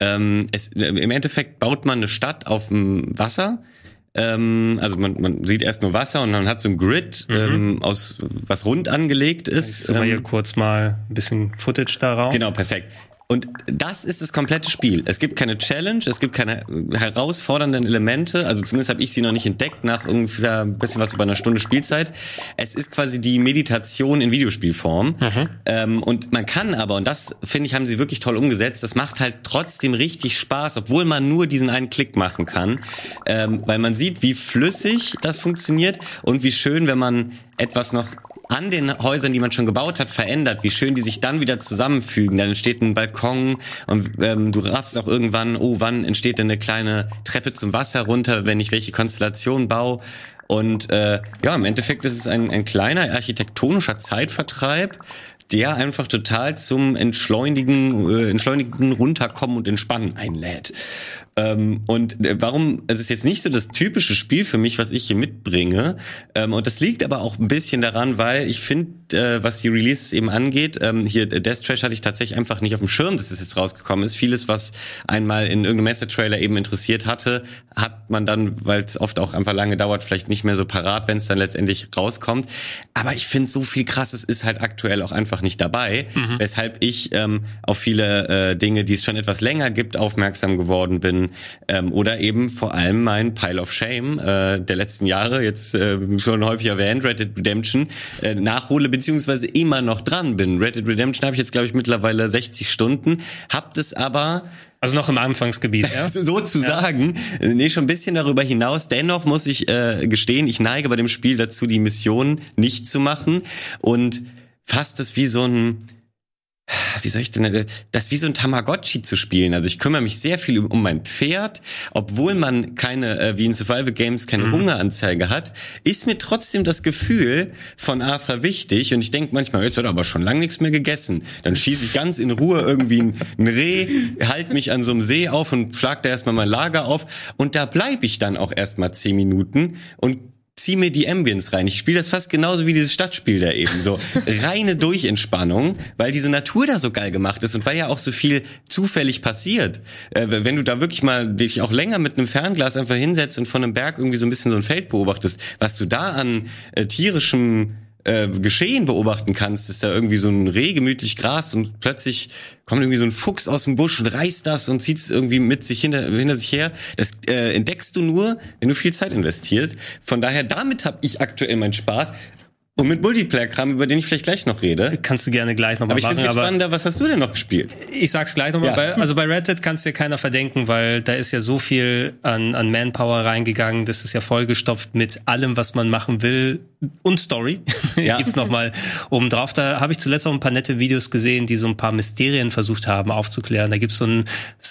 Ähm, es, Im Endeffekt baut man eine Stadt auf dem Wasser. Ähm, also man, man sieht erst nur Wasser und man hat so ein Grid, mhm. ähm, aus was rund angelegt ist. Ich ähm, hier kurz mal ein bisschen Footage darauf. Genau, perfekt. Und das ist das komplette Spiel. Es gibt keine Challenge, es gibt keine herausfordernden Elemente, also zumindest habe ich sie noch nicht entdeckt nach ungefähr ein bisschen was über einer Stunde Spielzeit. Es ist quasi die Meditation in Videospielform. Mhm. Ähm, und man kann aber, und das finde ich, haben sie wirklich toll umgesetzt, das macht halt trotzdem richtig Spaß, obwohl man nur diesen einen Klick machen kann. Ähm, weil man sieht, wie flüssig das funktioniert und wie schön, wenn man etwas noch an den Häusern, die man schon gebaut hat, verändert, wie schön die sich dann wieder zusammenfügen. Dann entsteht ein Balkon und ähm, du raffst auch irgendwann, oh, wann entsteht denn eine kleine Treppe zum Wasser runter, wenn ich welche Konstellation baue. Und äh, ja, im Endeffekt ist es ein, ein kleiner architektonischer Zeitvertreib, der einfach total zum Entschleunigen, äh, Entschleunigen, Runterkommen und Entspannen einlädt. Ähm, und äh, warum, es ist jetzt nicht so das typische Spiel für mich, was ich hier mitbringe. Ähm, und das liegt aber auch ein bisschen daran, weil ich finde, äh, was die Releases eben angeht, ähm, hier äh, Death Trash hatte ich tatsächlich einfach nicht auf dem Schirm, dass es jetzt rausgekommen ist. Vieles, was einmal in irgendeinem Messe-Trailer eben interessiert hatte, hat man dann, weil es oft auch einfach lange dauert, vielleicht nicht mehr so parat, wenn es dann letztendlich rauskommt. Aber ich finde, so viel krasses ist halt aktuell auch einfach nicht dabei, mhm. weshalb ich ähm, auf viele äh, Dinge, die es schon etwas länger gibt, aufmerksam geworden bin ähm, oder eben vor allem mein Pile of Shame äh, der letzten Jahre, jetzt äh, schon häufig erwähnt, Red Dead Redemption, äh, nachhole beziehungsweise immer noch dran bin. Red Dead Redemption habe ich jetzt, glaube ich, mittlerweile 60 Stunden, habt es aber also noch im Anfangsgebiet, ja? [LAUGHS] Sozusagen. Ja. Nee, schon ein bisschen darüber hinaus. Dennoch muss ich äh, gestehen, ich neige bei dem Spiel dazu, die Mission nicht zu machen und fast es wie so ein wie soll ich denn, äh, das wie so ein Tamagotchi zu spielen. Also ich kümmere mich sehr viel um, mein Pferd, obwohl man keine, äh, wie in Survival Games, keine mhm. Hungeranzeige hat, ist mir trotzdem das Gefühl von Arthur wichtig und ich denke manchmal, jetzt wird aber schon lang nichts mehr gegessen. Dann schieße ich ganz in Ruhe irgendwie ein, ein Reh, halt mich an so einem See auf und schlag da erstmal mein Lager auf und da bleibe ich dann auch erstmal zehn Minuten und zieh mir die Ambience rein. Ich spiele das fast genauso wie dieses Stadtspiel da eben. So [LAUGHS] reine Durchentspannung, weil diese Natur da so geil gemacht ist und weil ja auch so viel zufällig passiert. Äh, wenn du da wirklich mal dich auch länger mit einem Fernglas einfach hinsetzt und von einem Berg irgendwie so ein bisschen so ein Feld beobachtest, was du da an äh, tierischem äh, Geschehen beobachten kannst, ist da irgendwie so ein Reh gemütlich Gras und plötzlich kommt irgendwie so ein Fuchs aus dem Busch und reißt das und zieht es irgendwie mit sich hinter, hinter sich her. Das äh, entdeckst du nur, wenn du viel Zeit investierst. Von daher, damit habe ich aktuell meinen Spaß. Und mit Multiplayer-Kram, über den ich vielleicht gleich noch rede. Kannst du gerne gleich nochmal machen. Aber ich finde spannender, was hast du denn noch gespielt? Ich sag's gleich nochmal. Ja. also bei Red Dead kannst dir keiner verdenken, weil da ist ja so viel an, an Manpower reingegangen. Das ist ja vollgestopft mit allem, was man machen will und Story [LAUGHS] ja. gibt's noch mal oben drauf. Da habe ich zuletzt auch ein paar nette Videos gesehen, die so ein paar Mysterien versucht haben aufzuklären. Da gibt's so einen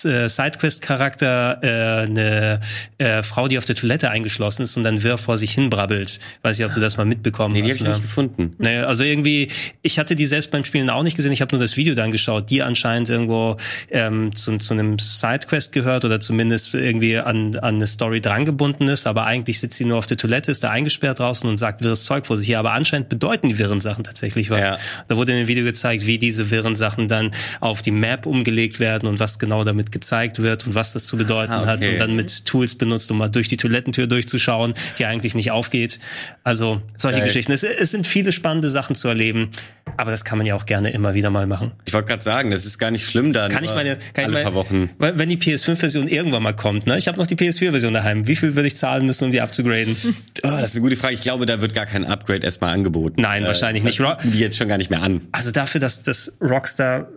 äh, Sidequest-Charakter, äh, eine äh, Frau, die auf der Toilette eingeschlossen ist und dann wirr vor sich hin brabbelt. Weiß ich, ob du das mal mitbekommen nee, die hast. Die habe ich nicht gefunden. Naja, also irgendwie, ich hatte die selbst beim Spielen auch nicht gesehen. Ich habe nur das Video dann geschaut, die anscheinend irgendwo ähm, zu, zu einem Sidequest gehört oder zumindest irgendwie an, an eine Story drangebunden ist. Aber eigentlich sitzt sie nur auf der Toilette, ist da eingesperrt draußen und sagt wirres Zeug vor sich her. Aber anscheinend bedeuten die wirren Sachen tatsächlich was. Ja. Da wurde in dem Video gezeigt, wie diese wirren Sachen dann auf die Map umgelegt werden und was genau damit gezeigt wird und was das zu bedeuten ah, okay. hat und dann mit Tools benutzt, um mal durch die Toilettentür durchzuschauen, die eigentlich nicht aufgeht. Also solche Geil. Geschichten. Es, es sind viele spannende Sachen zu erleben, aber das kann man ja auch gerne immer wieder mal machen. Ich wollte gerade sagen, das ist gar nicht schlimm dann. Kann ich meine, kann alle ich meine, paar Wochen. Wenn die PS5-Version irgendwann mal kommt, ne? Ich habe noch die PS4-Version daheim. Wie viel würde ich zahlen müssen, um die abzugraden? oh, [LAUGHS] das ist eine gute Frage. Ich glaube, da wird gar kein Upgrade erstmal angeboten. Nein, äh, wahrscheinlich nicht. Die jetzt schon gar nicht mehr an. Also dafür, dass das Rockstar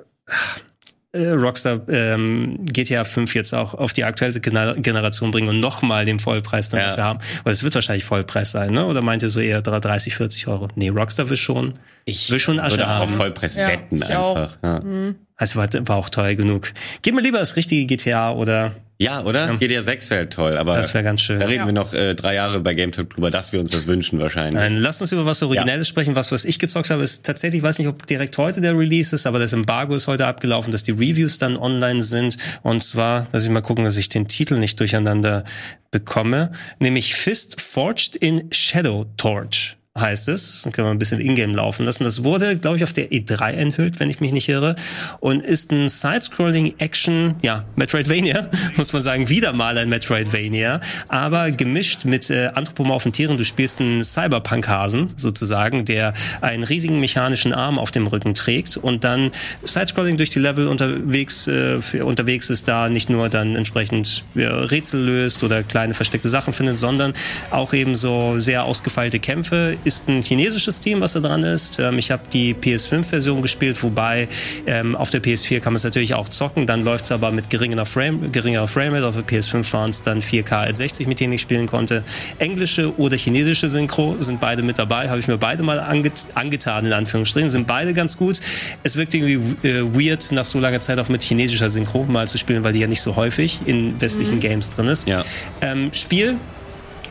äh, Rockstar ähm, GTA 5 jetzt auch auf die aktuelle Generation bringen und nochmal den Vollpreis dann ja. haben. Weil es wird wahrscheinlich Vollpreis sein, ne? Oder meint ihr so eher 30, 40 Euro? Nee, Rockstar will schon, ich will schon Asche würde haben. auf Vollpreis ja, wetten einfach. Ja. Mhm. Also war, war auch teuer genug. Gib mir lieber das richtige GTA oder ja, oder? Ja. GTA 6 wäre toll, aber das wäre ganz schön. Da reden ja. wir noch äh, drei Jahre bei Game Talk drüber, dass wir uns das wünschen wahrscheinlich. Nein, lass uns über was Originelles ja. sprechen. Was, was ich gezockt habe, ist tatsächlich, ich weiß nicht, ob direkt heute der Release ist, aber das Embargo ist heute abgelaufen, dass die Reviews dann online sind. Und zwar, lass ich mal gucken, dass ich den Titel nicht durcheinander bekomme, nämlich Fist Forged in Shadow Torch heißt es. Dann können wir ein bisschen Ingame laufen lassen. Das wurde, glaube ich, auf der E3 enthüllt, wenn ich mich nicht irre. Und ist ein Side-Scrolling Action, ja, Metroidvania, [LAUGHS] muss man sagen, wieder mal ein Metroidvania, aber gemischt mit äh, anthropomorphen Tieren. Du spielst einen Cyberpunk-Hasen sozusagen, der einen riesigen mechanischen Arm auf dem Rücken trägt und dann Side-Scrolling durch die Level unterwegs, äh, unterwegs ist, da nicht nur dann entsprechend ja, Rätsel löst oder kleine versteckte Sachen findet, sondern auch eben so sehr ausgefeilte Kämpfe ist ein chinesisches Team, was da dran ist. Ähm, ich habe die PS5-Version gespielt, wobei ähm, auf der PS4 kann man es natürlich auch zocken. Dann läuft es aber mit geringerer Frame, geringerer Framerate. Auf der PS5 waren es dann 4K 60, mit denen ich spielen konnte. Englische oder chinesische Synchro sind beide mit dabei. Habe ich mir beide mal anget angetan, in Anführungsstrichen. Sind beide ganz gut. Es wirkt irgendwie äh, weird, nach so langer Zeit auch mit chinesischer Synchro mal zu spielen, weil die ja nicht so häufig in westlichen mhm. Games drin ist. Ja. Ähm, Spiel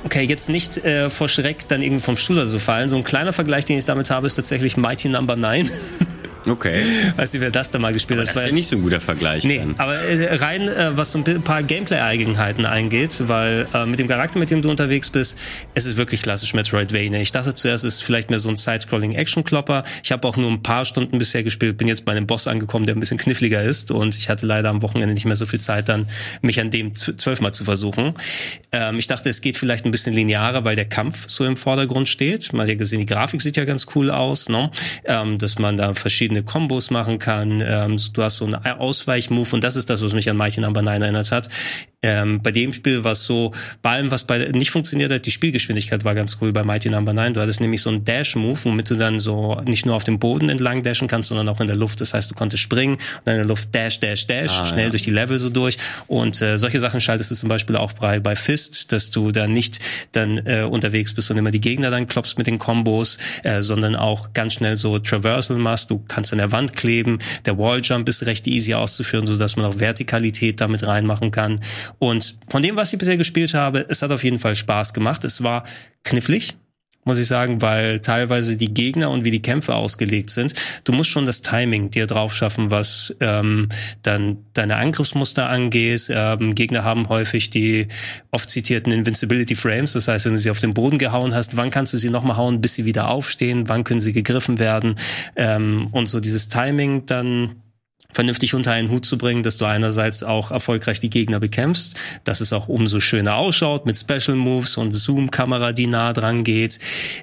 okay, jetzt nicht äh, vor Schreck dann irgendwie vom Stuhl oder so fallen. So ein kleiner Vergleich, den ich damit habe, ist tatsächlich Mighty Number no. 9. [LAUGHS] Okay. Weiß nicht, wer das da mal gespielt hat. Das ist ja nicht so ein guter Vergleich. Nee, dann. aber äh, rein, äh, was so ein paar Gameplay-Eigenheiten eingeht, weil äh, mit dem Charakter, mit dem du unterwegs bist, es ist wirklich klassisch Metroidvania. Ich dachte zuerst, es ist vielleicht mehr so ein Side-Scrolling-Action-Klopper. Ich habe auch nur ein paar Stunden bisher gespielt, bin jetzt bei einem Boss angekommen, der ein bisschen kniffliger ist und ich hatte leider am Wochenende nicht mehr so viel Zeit, dann mich an dem zwölfmal zu versuchen. Ähm, ich dachte, es geht vielleicht ein bisschen linearer, weil der Kampf so im Vordergrund steht. Man hat ja gesehen, die Grafik sieht ja ganz cool aus, ne? ähm, dass man da verschiedene verschiedene Kombos machen kann. Ähm, du hast so einen Ausweichmove und das ist das, was mich an Mighty Number 9 erinnert hat. Ähm, bei dem Spiel war es so, bei allem, was bei nicht funktioniert hat, die Spielgeschwindigkeit war ganz cool bei Mighty Number 9. Du hattest nämlich so einen Dash-Move, womit du dann so nicht nur auf dem Boden entlang dashen kannst, sondern auch in der Luft. Das heißt, du konntest springen und dann in der Luft Dash, Dash, Dash, ah, schnell ja. durch die Level so durch. Und äh, solche Sachen schaltest du zum Beispiel auch bei, bei Fist, dass du dann nicht dann äh, unterwegs bist und immer die Gegner dann klopfst mit den Kombos, äh, sondern auch ganz schnell so Traversal machst. Du kannst an der Wand kleben. Der Walljump ist recht easy auszuführen, so dass man auch Vertikalität damit reinmachen kann. Und von dem, was ich bisher gespielt habe, es hat auf jeden Fall Spaß gemacht. Es war knifflig, muss ich sagen, weil teilweise die Gegner und wie die Kämpfe ausgelegt sind. Du musst schon das Timing dir drauf schaffen, was ähm, dann deine Angriffsmuster angeht. Ähm, Gegner haben häufig die oft zitierten Invincibility Frames. Das heißt, wenn du sie auf den Boden gehauen hast, wann kannst du sie nochmal hauen, bis sie wieder aufstehen? Wann können sie gegriffen werden? Ähm, und so dieses Timing dann vernünftig unter einen Hut zu bringen, dass du einerseits auch erfolgreich die Gegner bekämpfst, dass es auch umso schöner ausschaut mit Special Moves und Zoom-Kamera, die nah dran geht.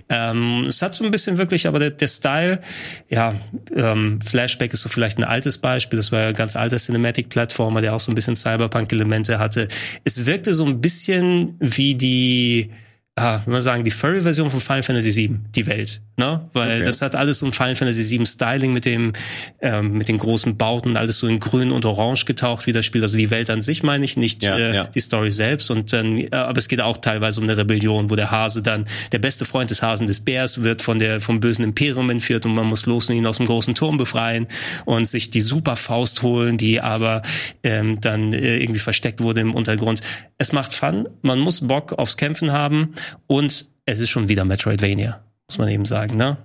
Ähm, es hat so ein bisschen wirklich, aber der, der Style, ja, ähm, Flashback ist so vielleicht ein altes Beispiel, das war ja ein ganz alter Cinematic-Plattformer, der auch so ein bisschen Cyberpunk-Elemente hatte. Es wirkte so ein bisschen wie die ah, wie man sagen, die Furry-Version von Final Fantasy VII, die Welt. Ne? Weil okay. das hat alles so ein Final Fantasy 7 Styling mit dem, ähm, mit den großen Bauten, alles so in grün und orange getaucht, wie das Spiel. Also die Welt an sich meine ich, nicht ja, äh, ja. die Story selbst. Und dann, äh, aber es geht auch teilweise um eine Rebellion, wo der Hase dann, der beste Freund des Hasen des Bärs wird von der, vom bösen Imperium entführt und man muss los und ihn aus dem großen Turm befreien und sich die Superfaust holen, die aber ähm, dann äh, irgendwie versteckt wurde im Untergrund. Es macht Fun, man muss Bock aufs Kämpfen haben und es ist schon wieder Metroidvania muss man eben sagen, ne?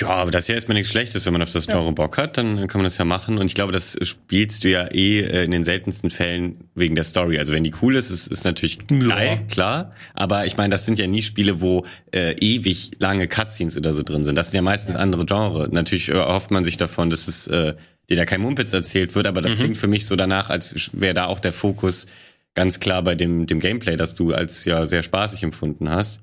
Ja, aber das hier ist mir nichts Schlechtes. Wenn man auf das Genre ja. Bock hat, dann kann man das ja machen. Und ich glaube, das spielst du ja eh äh, in den seltensten Fällen wegen der Story. Also wenn die cool ist, ist, ist natürlich ja. geil, klar. Aber ich meine, das sind ja nie Spiele, wo äh, ewig lange Cutscenes oder so drin sind. Das sind ja meistens andere Genre. Natürlich erhofft man sich davon, dass es äh, dir da kein Mumpitz erzählt wird, aber das mhm. klingt für mich so danach, als wäre da auch der Fokus ganz klar bei dem, dem Gameplay, das du als ja sehr spaßig empfunden hast.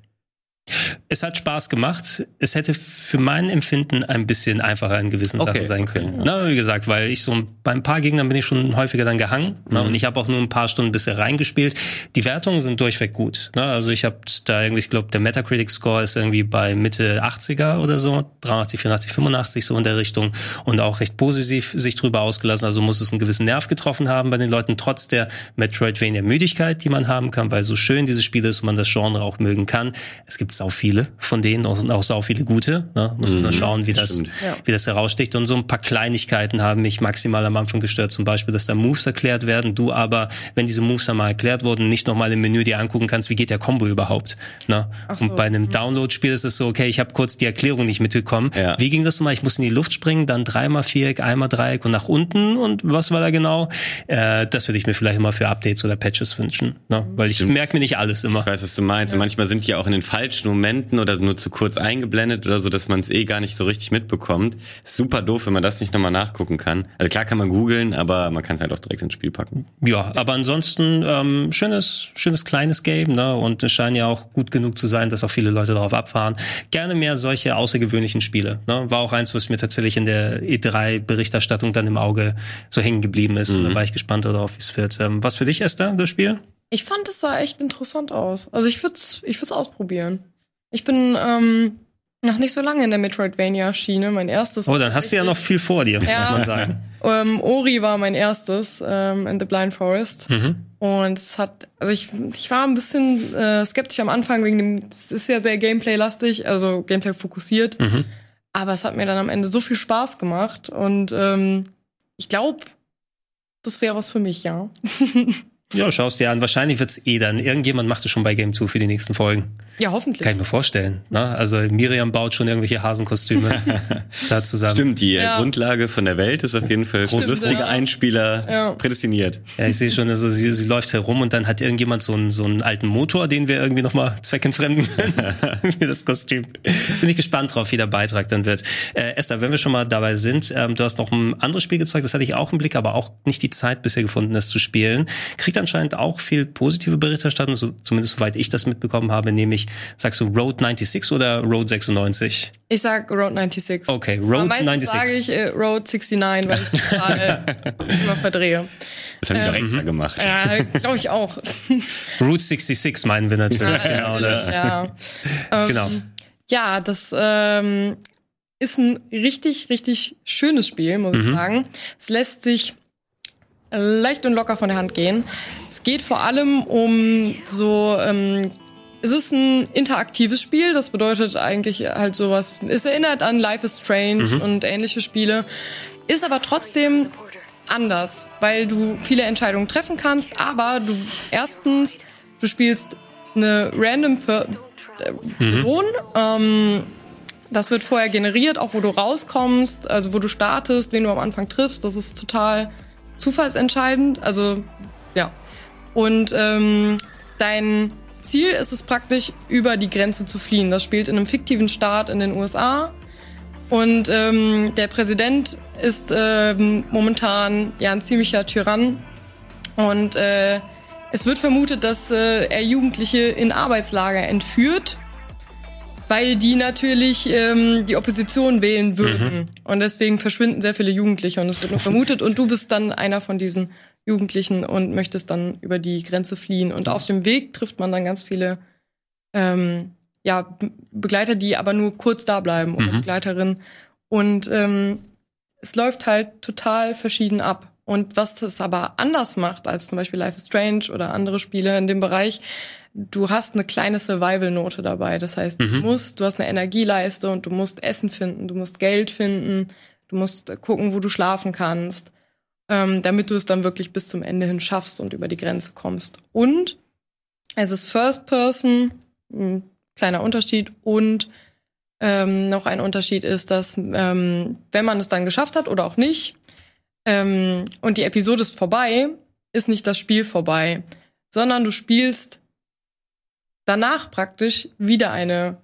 Es hat Spaß gemacht. Es hätte für mein Empfinden ein bisschen einfacher in gewissen okay, Sachen sein okay, können. Na, wie gesagt, weil ich so bei ein paar Gegnern bin ich schon häufiger dann gehangen. Mhm. Na, und ich habe auch nur ein paar Stunden bisher reingespielt. Die Wertungen sind durchweg gut. Na, also ich habe da irgendwie, ich glaube, der Metacritic Score ist irgendwie bei Mitte 80er oder so, 83, 84, 85 so in der Richtung und auch recht positiv sich drüber ausgelassen. Also muss es einen gewissen Nerv getroffen haben bei den Leuten, trotz der Metroidvania Müdigkeit, die man haben kann, weil so schön dieses Spiel ist und man das Genre auch mögen kann. Es gibt sau viele von denen und auch sau viele gute. Ne? Muss man mhm, schauen, wie das, wie das heraussticht. Und so ein paar Kleinigkeiten haben mich maximal am Anfang gestört. Zum Beispiel, dass da Moves erklärt werden. Du aber, wenn diese Moves einmal erklärt wurden, nicht nochmal im Menü dir angucken kannst, wie geht der Combo überhaupt. Ne? So. Und bei einem mhm. Download-Spiel ist es so, okay, ich habe kurz die Erklärung nicht mitbekommen. Ja. Wie ging das nochmal? Ich muss in die Luft springen, dann dreimal Viereck, einmal Dreieck und nach unten. Und was war da genau? Äh, das würde ich mir vielleicht immer für Updates oder Patches wünschen. Ne? Mhm. Weil ich merke mir nicht alles immer. Ich weiß, was du meinst. Ja. Und manchmal sind die auch in den falschen Momenten oder nur zu kurz eingeblendet oder so, dass man es eh gar nicht so richtig mitbekommt. Ist super doof, wenn man das nicht nochmal nachgucken kann. Also klar kann man googeln, aber man kann es halt auch direkt ins Spiel packen. Ja, aber ansonsten ähm, schönes, schönes kleines Game, ne? Und es scheint ja auch gut genug zu sein, dass auch viele Leute darauf abfahren. Gerne mehr solche außergewöhnlichen Spiele. Ne? War auch eins, was mir tatsächlich in der E3-Berichterstattung dann im Auge so hängen geblieben ist. Mhm. Und da war ich gespannt darauf, wie es wird. Ähm, was für dich, Esther, das Spiel? Ich fand, es sah echt interessant aus. Also ich würde es ich würd's ausprobieren. Ich bin ähm, noch nicht so lange in der Metroidvania-Schiene. Mein erstes. Oh, dann hast du ja noch viel vor dir, ja. muss man sagen. ähm, Ori war mein erstes ähm, in The Blind Forest. Mhm. Und es hat, also ich, ich war ein bisschen äh, skeptisch am Anfang wegen dem, es ist ja sehr Gameplay-lastig, also Gameplay fokussiert. Mhm. Aber es hat mir dann am Ende so viel Spaß gemacht und ähm, ich glaube, das wäre was für mich, ja. [LAUGHS] Ja, schaust dir an. Wahrscheinlich wird's eh dann. Irgendjemand macht es schon bei Game 2 für die nächsten Folgen. Ja, hoffentlich. Kann ich mir vorstellen. Ne? Also Miriam baut schon irgendwelche Hasenkostüme [LAUGHS] da zusammen. Stimmt, die ja. Grundlage von der Welt ist auf jeden Fall Stimmt, lustige ja. Einspieler ja. prädestiniert. Ja, ich sehe schon, also sie, sie läuft herum und dann hat irgendjemand so einen, so einen alten Motor, den wir irgendwie nochmal zweckentfremden können [LAUGHS] für das Kostüm. Bin ich gespannt drauf, wie der Beitrag dann wird. Äh, Esther, wenn wir schon mal dabei sind, ähm, du hast noch ein anderes Spiel gezeigt, das hatte ich auch im Blick, aber auch nicht die Zeit bisher gefunden, das zu spielen. Kriegt anscheinend auch viel positive Berichterstattung, so, zumindest soweit ich das mitbekommen habe, nämlich Sagst du Road 96 oder Road 96? Ich sag Road 96. Okay, Road Aber 96. sage ich äh, Road 69, weil ich es total [LAUGHS] immer verdrehe. Das haben die ähm, doch extra gemacht. Ja, glaube ich auch. [LAUGHS] Route 66 meinen wir natürlich. Ja, genau, das. Ja. [LAUGHS] Ähm, genau. Ja, das ähm, ist ein richtig, richtig schönes Spiel, muss mhm. ich sagen. Es lässt sich leicht und locker von der Hand gehen. Es geht vor allem um so ähm, es ist ein interaktives Spiel, das bedeutet eigentlich halt sowas, es erinnert an Life is Strange mhm. und ähnliche Spiele, ist aber trotzdem anders, weil du viele Entscheidungen treffen kannst, aber du erstens, du spielst eine random per äh, mhm. Person, mhm. ähm, das wird vorher generiert, auch wo du rauskommst, also wo du startest, wen du am Anfang triffst, das ist total zufallsentscheidend, also ja. Und ähm, dein Ziel ist es praktisch, über die Grenze zu fliehen. Das spielt in einem fiktiven Staat in den USA. Und ähm, der Präsident ist ähm, momentan ja ein ziemlicher Tyrann. Und äh, es wird vermutet, dass äh, er Jugendliche in Arbeitslager entführt, weil die natürlich ähm, die Opposition wählen würden. Mhm. Und deswegen verschwinden sehr viele Jugendliche und es wird nur vermutet. Und du bist dann einer von diesen Jugendlichen und möchtest dann über die Grenze fliehen. Und auf dem Weg trifft man dann ganz viele ähm, ja, Begleiter, die aber nur kurz da bleiben oder mhm. Begleiterin. Und ähm, es läuft halt total verschieden ab. Und was das aber anders macht als zum Beispiel Life is Strange oder andere Spiele in dem Bereich, du hast eine kleine Survival-Note dabei. Das heißt, mhm. du musst, du hast eine Energieleiste und du musst Essen finden, du musst Geld finden, du musst gucken, wo du schlafen kannst, ähm, damit du es dann wirklich bis zum Ende hin schaffst und über die Grenze kommst. Und es ist First Person, ein kleiner Unterschied und ähm, noch ein Unterschied ist, dass ähm, wenn man es dann geschafft hat oder auch nicht, ähm, und die Episode ist vorbei, ist nicht das Spiel vorbei, sondern du spielst danach praktisch wieder eine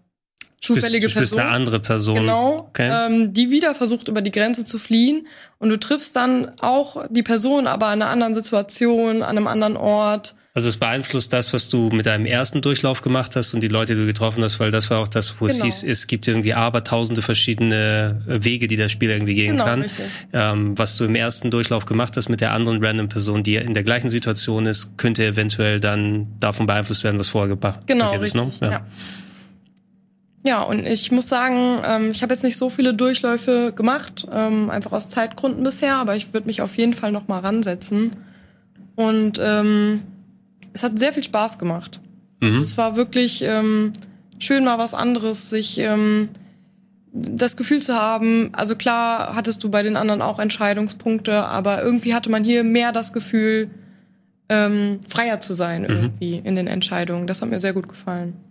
zufällige du bist, du Person. eine andere Person. Genau. Okay. Ähm, die wieder versucht, über die Grenze zu fliehen. Und du triffst dann auch die Person, aber in einer anderen Situation, an einem anderen Ort. Also es beeinflusst das, was du mit deinem ersten Durchlauf gemacht hast und die Leute, die du getroffen hast, weil das war auch das, wo genau. es hieß, es gibt irgendwie aber tausende verschiedene Wege, die das Spiel irgendwie gehen genau, kann. Ähm, was du im ersten Durchlauf gemacht hast mit der anderen random Person, die in der gleichen Situation ist, könnte eventuell dann davon beeinflusst werden, was vorher genau, passiert richtig. ist. Ne? Ja. ja. Ja, und ich muss sagen, ähm, ich habe jetzt nicht so viele Durchläufe gemacht, ähm, einfach aus Zeitgründen bisher, aber ich würde mich auf jeden Fall noch mal ransetzen. Und ähm, es hat sehr viel Spaß gemacht. Mhm. Es war wirklich ähm, schön, mal was anderes, sich ähm, das Gefühl zu haben. Also klar hattest du bei den anderen auch Entscheidungspunkte, aber irgendwie hatte man hier mehr das Gefühl, ähm, freier zu sein mhm. irgendwie in den Entscheidungen. Das hat mir sehr gut gefallen.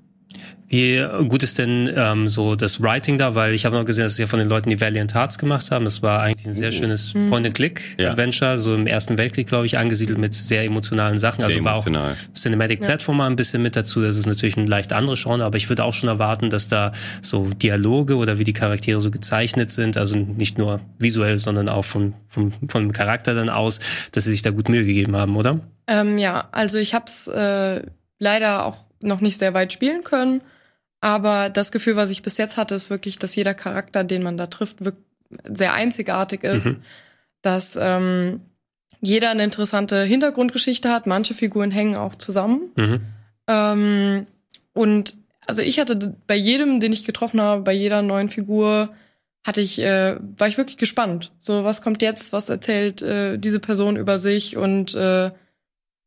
Wie gut ist denn ähm, so das Writing da? Weil ich habe noch gesehen, dass es ja von den Leuten, die Valiant Hearts gemacht haben. Das war eigentlich ein sehr mhm. schönes mhm. Point-and-Click-Adventure, ja. so im Ersten Weltkrieg, glaube ich, angesiedelt mit sehr emotionalen Sachen. Sehr also emotional. war auch Cinematic ja. Platform mal ein bisschen mit dazu. Das ist natürlich ein leicht anderes Genre, aber ich würde auch schon erwarten, dass da so Dialoge oder wie die Charaktere so gezeichnet sind, also nicht nur visuell, sondern auch vom, vom, vom Charakter dann aus, dass sie sich da gut Mühe gegeben haben, oder? Ähm, ja, also ich habe es äh, leider auch noch nicht sehr weit spielen können. Aber das Gefühl, was ich bis jetzt hatte, ist wirklich, dass jeder Charakter, den man da trifft, sehr einzigartig ist. Mhm. Dass ähm, jeder eine interessante Hintergrundgeschichte hat. Manche Figuren hängen auch zusammen. Mhm. Ähm, und also ich hatte bei jedem, den ich getroffen habe, bei jeder neuen Figur, hatte ich, äh, war ich wirklich gespannt. So, was kommt jetzt? Was erzählt äh, diese Person über sich? Und äh,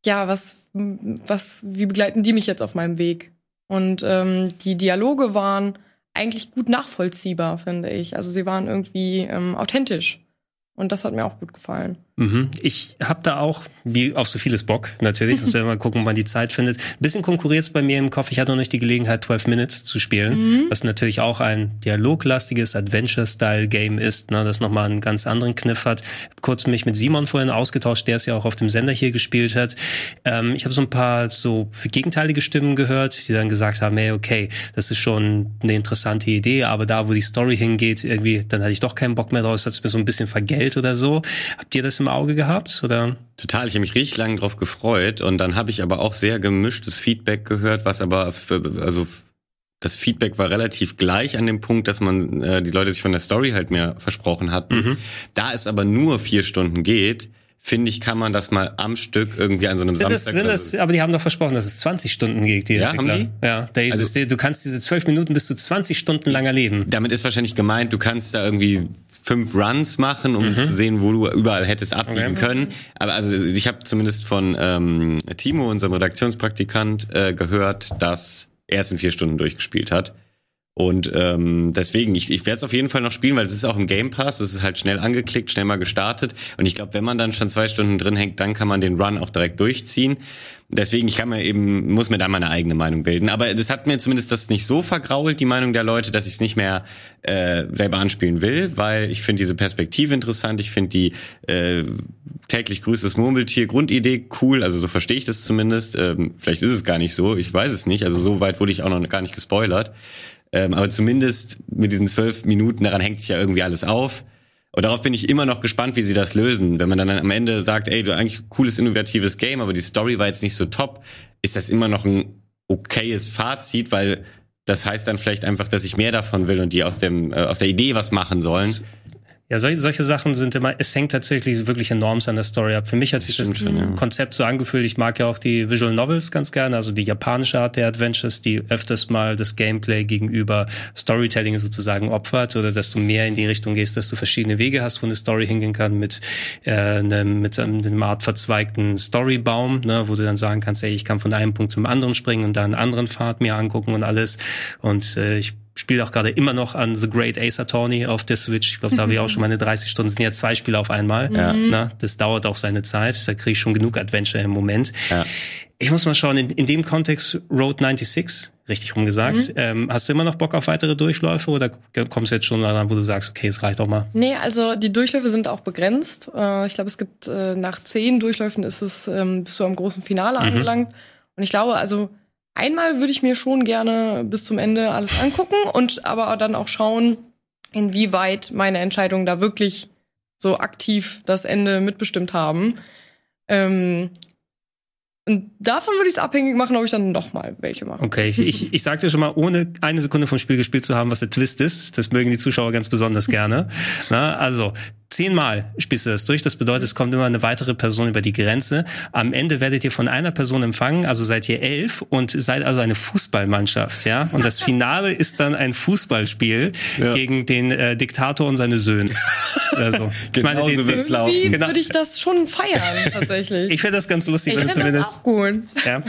ja, was, was, wie begleiten die mich jetzt auf meinem Weg? Und ähm, die Dialoge waren eigentlich gut nachvollziehbar, finde ich. Also sie waren irgendwie ähm, authentisch. Und das hat mir auch gut gefallen. Mhm. Ich habe da auch, wie auf so vieles Bock, natürlich. Muss ja [LAUGHS] mal gucken, wann die Zeit findet. Ein bisschen konkurriert bei mir im Kopf. Ich hatte noch nicht die Gelegenheit, 12 Minutes zu spielen, mhm. was natürlich auch ein dialoglastiges Adventure-Style-Game ist, ne, das nochmal einen ganz anderen Kniff hat. Kurz mich mit Simon vorhin ausgetauscht, der es ja auch auf dem Sender hier gespielt hat. Ähm, ich habe so ein paar so gegenteilige Stimmen gehört, die dann gesagt haben, hey, okay, das ist schon eine interessante Idee, aber da, wo die Story hingeht, irgendwie, dann hatte ich doch keinen Bock mehr draus, hat es mir so ein bisschen vergällt oder so. Habt ihr das im Auge gehabt? Oder? Total, ich habe mich richtig lange drauf gefreut und dann habe ich aber auch sehr gemischtes Feedback gehört, was aber für, also das Feedback war relativ gleich an dem Punkt, dass man äh, die Leute sich von der Story halt mehr versprochen hatten. Mhm. Da es aber nur vier Stunden geht, finde ich, kann man das mal am Stück irgendwie an so einem sind Samstag. Das, sind das, aber die haben doch versprochen, dass es 20 Stunden geht, die Ja, Entwickler. haben die? Ja, da also, es, du kannst diese zwölf Minuten bis zu 20 Stunden lang erleben. Damit ist wahrscheinlich gemeint, du kannst da irgendwie fünf Runs machen, um mhm. zu sehen, wo du überall hättest abbiegen okay. können. Aber also ich habe zumindest von ähm, Timo, unserem Redaktionspraktikant, äh, gehört, dass er es in vier Stunden durchgespielt hat. Und ähm, deswegen, ich, ich werde es auf jeden Fall noch spielen, weil es ist auch im Game Pass, es ist halt schnell angeklickt, schnell mal gestartet. Und ich glaube, wenn man dann schon zwei Stunden drin hängt, dann kann man den Run auch direkt durchziehen. Deswegen, ich kann mir eben, muss mir da meine eigene Meinung bilden. Aber das hat mir zumindest das nicht so vergrault, die Meinung der Leute, dass ich es nicht mehr äh, selber anspielen will, weil ich finde diese Perspektive interessant, ich finde die äh, täglich grüßt Murmeltier Grundidee cool, also so verstehe ich das zumindest. Ähm, vielleicht ist es gar nicht so, ich weiß es nicht. Also so weit wurde ich auch noch gar nicht gespoilert. Ähm, aber zumindest mit diesen zwölf Minuten, daran hängt sich ja irgendwie alles auf. Und darauf bin ich immer noch gespannt, wie sie das lösen. Wenn man dann am Ende sagt, ey, du eigentlich cooles, innovatives Game, aber die Story war jetzt nicht so top, ist das immer noch ein okayes Fazit, weil das heißt dann vielleicht einfach, dass ich mehr davon will und die aus dem äh, aus der Idee was machen sollen. Ja, solche, solche Sachen sind immer, es hängt tatsächlich wirklich enorm an der Story ab. Für mich hat sich das, das schon, ja. Konzept so angefühlt. Ich mag ja auch die Visual Novels ganz gerne, also die japanische Art der Adventures, die öfters mal das Gameplay gegenüber Storytelling sozusagen opfert oder dass du mehr in die Richtung gehst, dass du verschiedene Wege hast, wo eine Story hingehen kann mit, äh, einem, mit einem, einem Art verzweigten Storybaum, ne, wo du dann sagen kannst, ey, ich kann von einem Punkt zum anderen springen und da einen anderen Pfad mir angucken und alles. Und äh, ich spiele auch gerade immer noch an The Great Ace Attorney auf der Switch. Ich glaube, da habe ich auch schon meine 30 Stunden. Das sind ja zwei Spiele auf einmal. Ja. Na, das dauert auch seine Zeit. Da kriege ich schon genug Adventure im Moment. Ja. Ich muss mal schauen, in, in dem Kontext Road 96, richtig rumgesagt, mhm. ähm, hast du immer noch Bock auf weitere Durchläufe oder kommst du jetzt schon daran, wo du sagst, okay, es reicht auch mal? Nee, also die Durchläufe sind auch begrenzt. Äh, ich glaube, es gibt äh, nach zehn Durchläufen ist es, ähm, bist du am großen Finale mhm. angelangt. Und ich glaube, also einmal würde ich mir schon gerne bis zum Ende alles angucken und aber dann auch schauen, inwieweit meine Entscheidungen da wirklich so aktiv das Ende mitbestimmt haben. Ähm, und davon würde ich es abhängig machen, ob ich dann noch mal welche mache. Okay, ich, ich, ich sag dir schon mal, ohne eine Sekunde vom Spiel gespielt zu haben, was der Twist ist. Das mögen die Zuschauer ganz besonders gerne. [LAUGHS] Na, also, zehnmal spielst du das durch. Das bedeutet, es kommt immer eine weitere Person über die Grenze. Am Ende werdet ihr von einer Person empfangen, also seid ihr elf und seid also eine Fußballmannschaft, ja. Und das Finale ist dann ein Fußballspiel ja. gegen den äh, Diktator und seine Söhne. Also, [LAUGHS] genau meine, so wird's laufen. Genau. würde ich das schon feiern, [LAUGHS] tatsächlich. ich finde das ganz lustig, ich wenn zumindest. Das auch gut. Ja,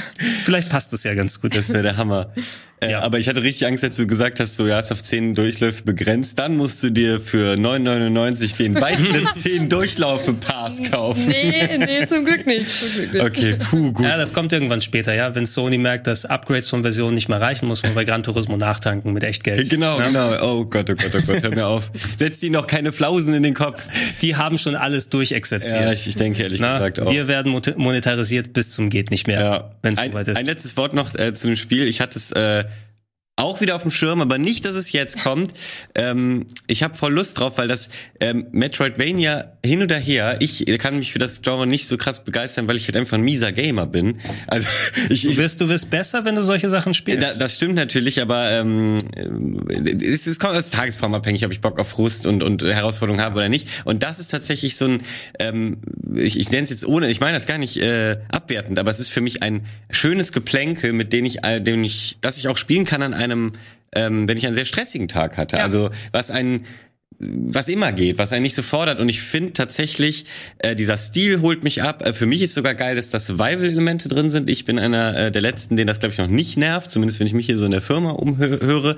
vielleicht passt das ja ganz gut. Das wäre der Hammer. Äh, ja. Aber ich hatte richtig Angst, als du gesagt hast, so ja, ist auf zehn Durchläufe begrenzt. Dann musst du dir für 9,99 den weiteren [LAUGHS] zehn Durchlaufe Pass kaufen. Nee, nee, zum Glück nicht. Zum Glück nicht. Okay, puh, gut. Ja, das kommt irgendwann später, ja. Wenn Sony merkt, dass Upgrades von Versionen nicht mehr reichen, muss man bei Gran Turismo nachtanken mit Echtgeld. Genau, ja? genau. Oh Gott, oh Gott, oh Gott, hör mir auf. Setz die noch keine Flausen in den Kopf. Die haben schon alles durchexerziert. Ja, ich, ich denke ehrlich Na, gesagt auch. Wir werden monetarisiert bis zum geht nicht mehr, ja. wenn es soweit ist. Ein letztes Wort noch äh, zu dem Spiel. Ich hatte es äh, auch wieder auf dem Schirm, aber nicht, dass es jetzt kommt. Ähm, ich habe voll Lust drauf, weil das ähm, Metroidvania hin oder her, ich kann mich für das Genre nicht so krass begeistern, weil ich halt einfach ein mieser Gamer bin. Also [LAUGHS] ich, du wirst, du wirst besser, wenn du solche Sachen spielst. Da, das stimmt natürlich, aber ähm, es, es kommt als tagesformabhängig, ob ich Bock auf Frust und, und Herausforderungen habe oder nicht. Und das ist tatsächlich so ein, ähm, ich, ich nenne es jetzt ohne, ich meine das gar nicht äh, abwertend, aber es ist für mich ein schönes Geplänkel, mit dem ich, äh, dem ich, das ich auch spielen kann an einem einem, ähm, wenn ich einen sehr stressigen Tag hatte. Ja. Also was ein was immer geht, was einen nicht so fordert. Und ich finde tatsächlich, äh, dieser Stil holt mich ab. Äh, für mich ist sogar geil, dass da Survival-Elemente drin sind. Ich bin einer äh, der Letzten, den das, glaube ich, noch nicht nervt. Zumindest, wenn ich mich hier so in der Firma umhöre.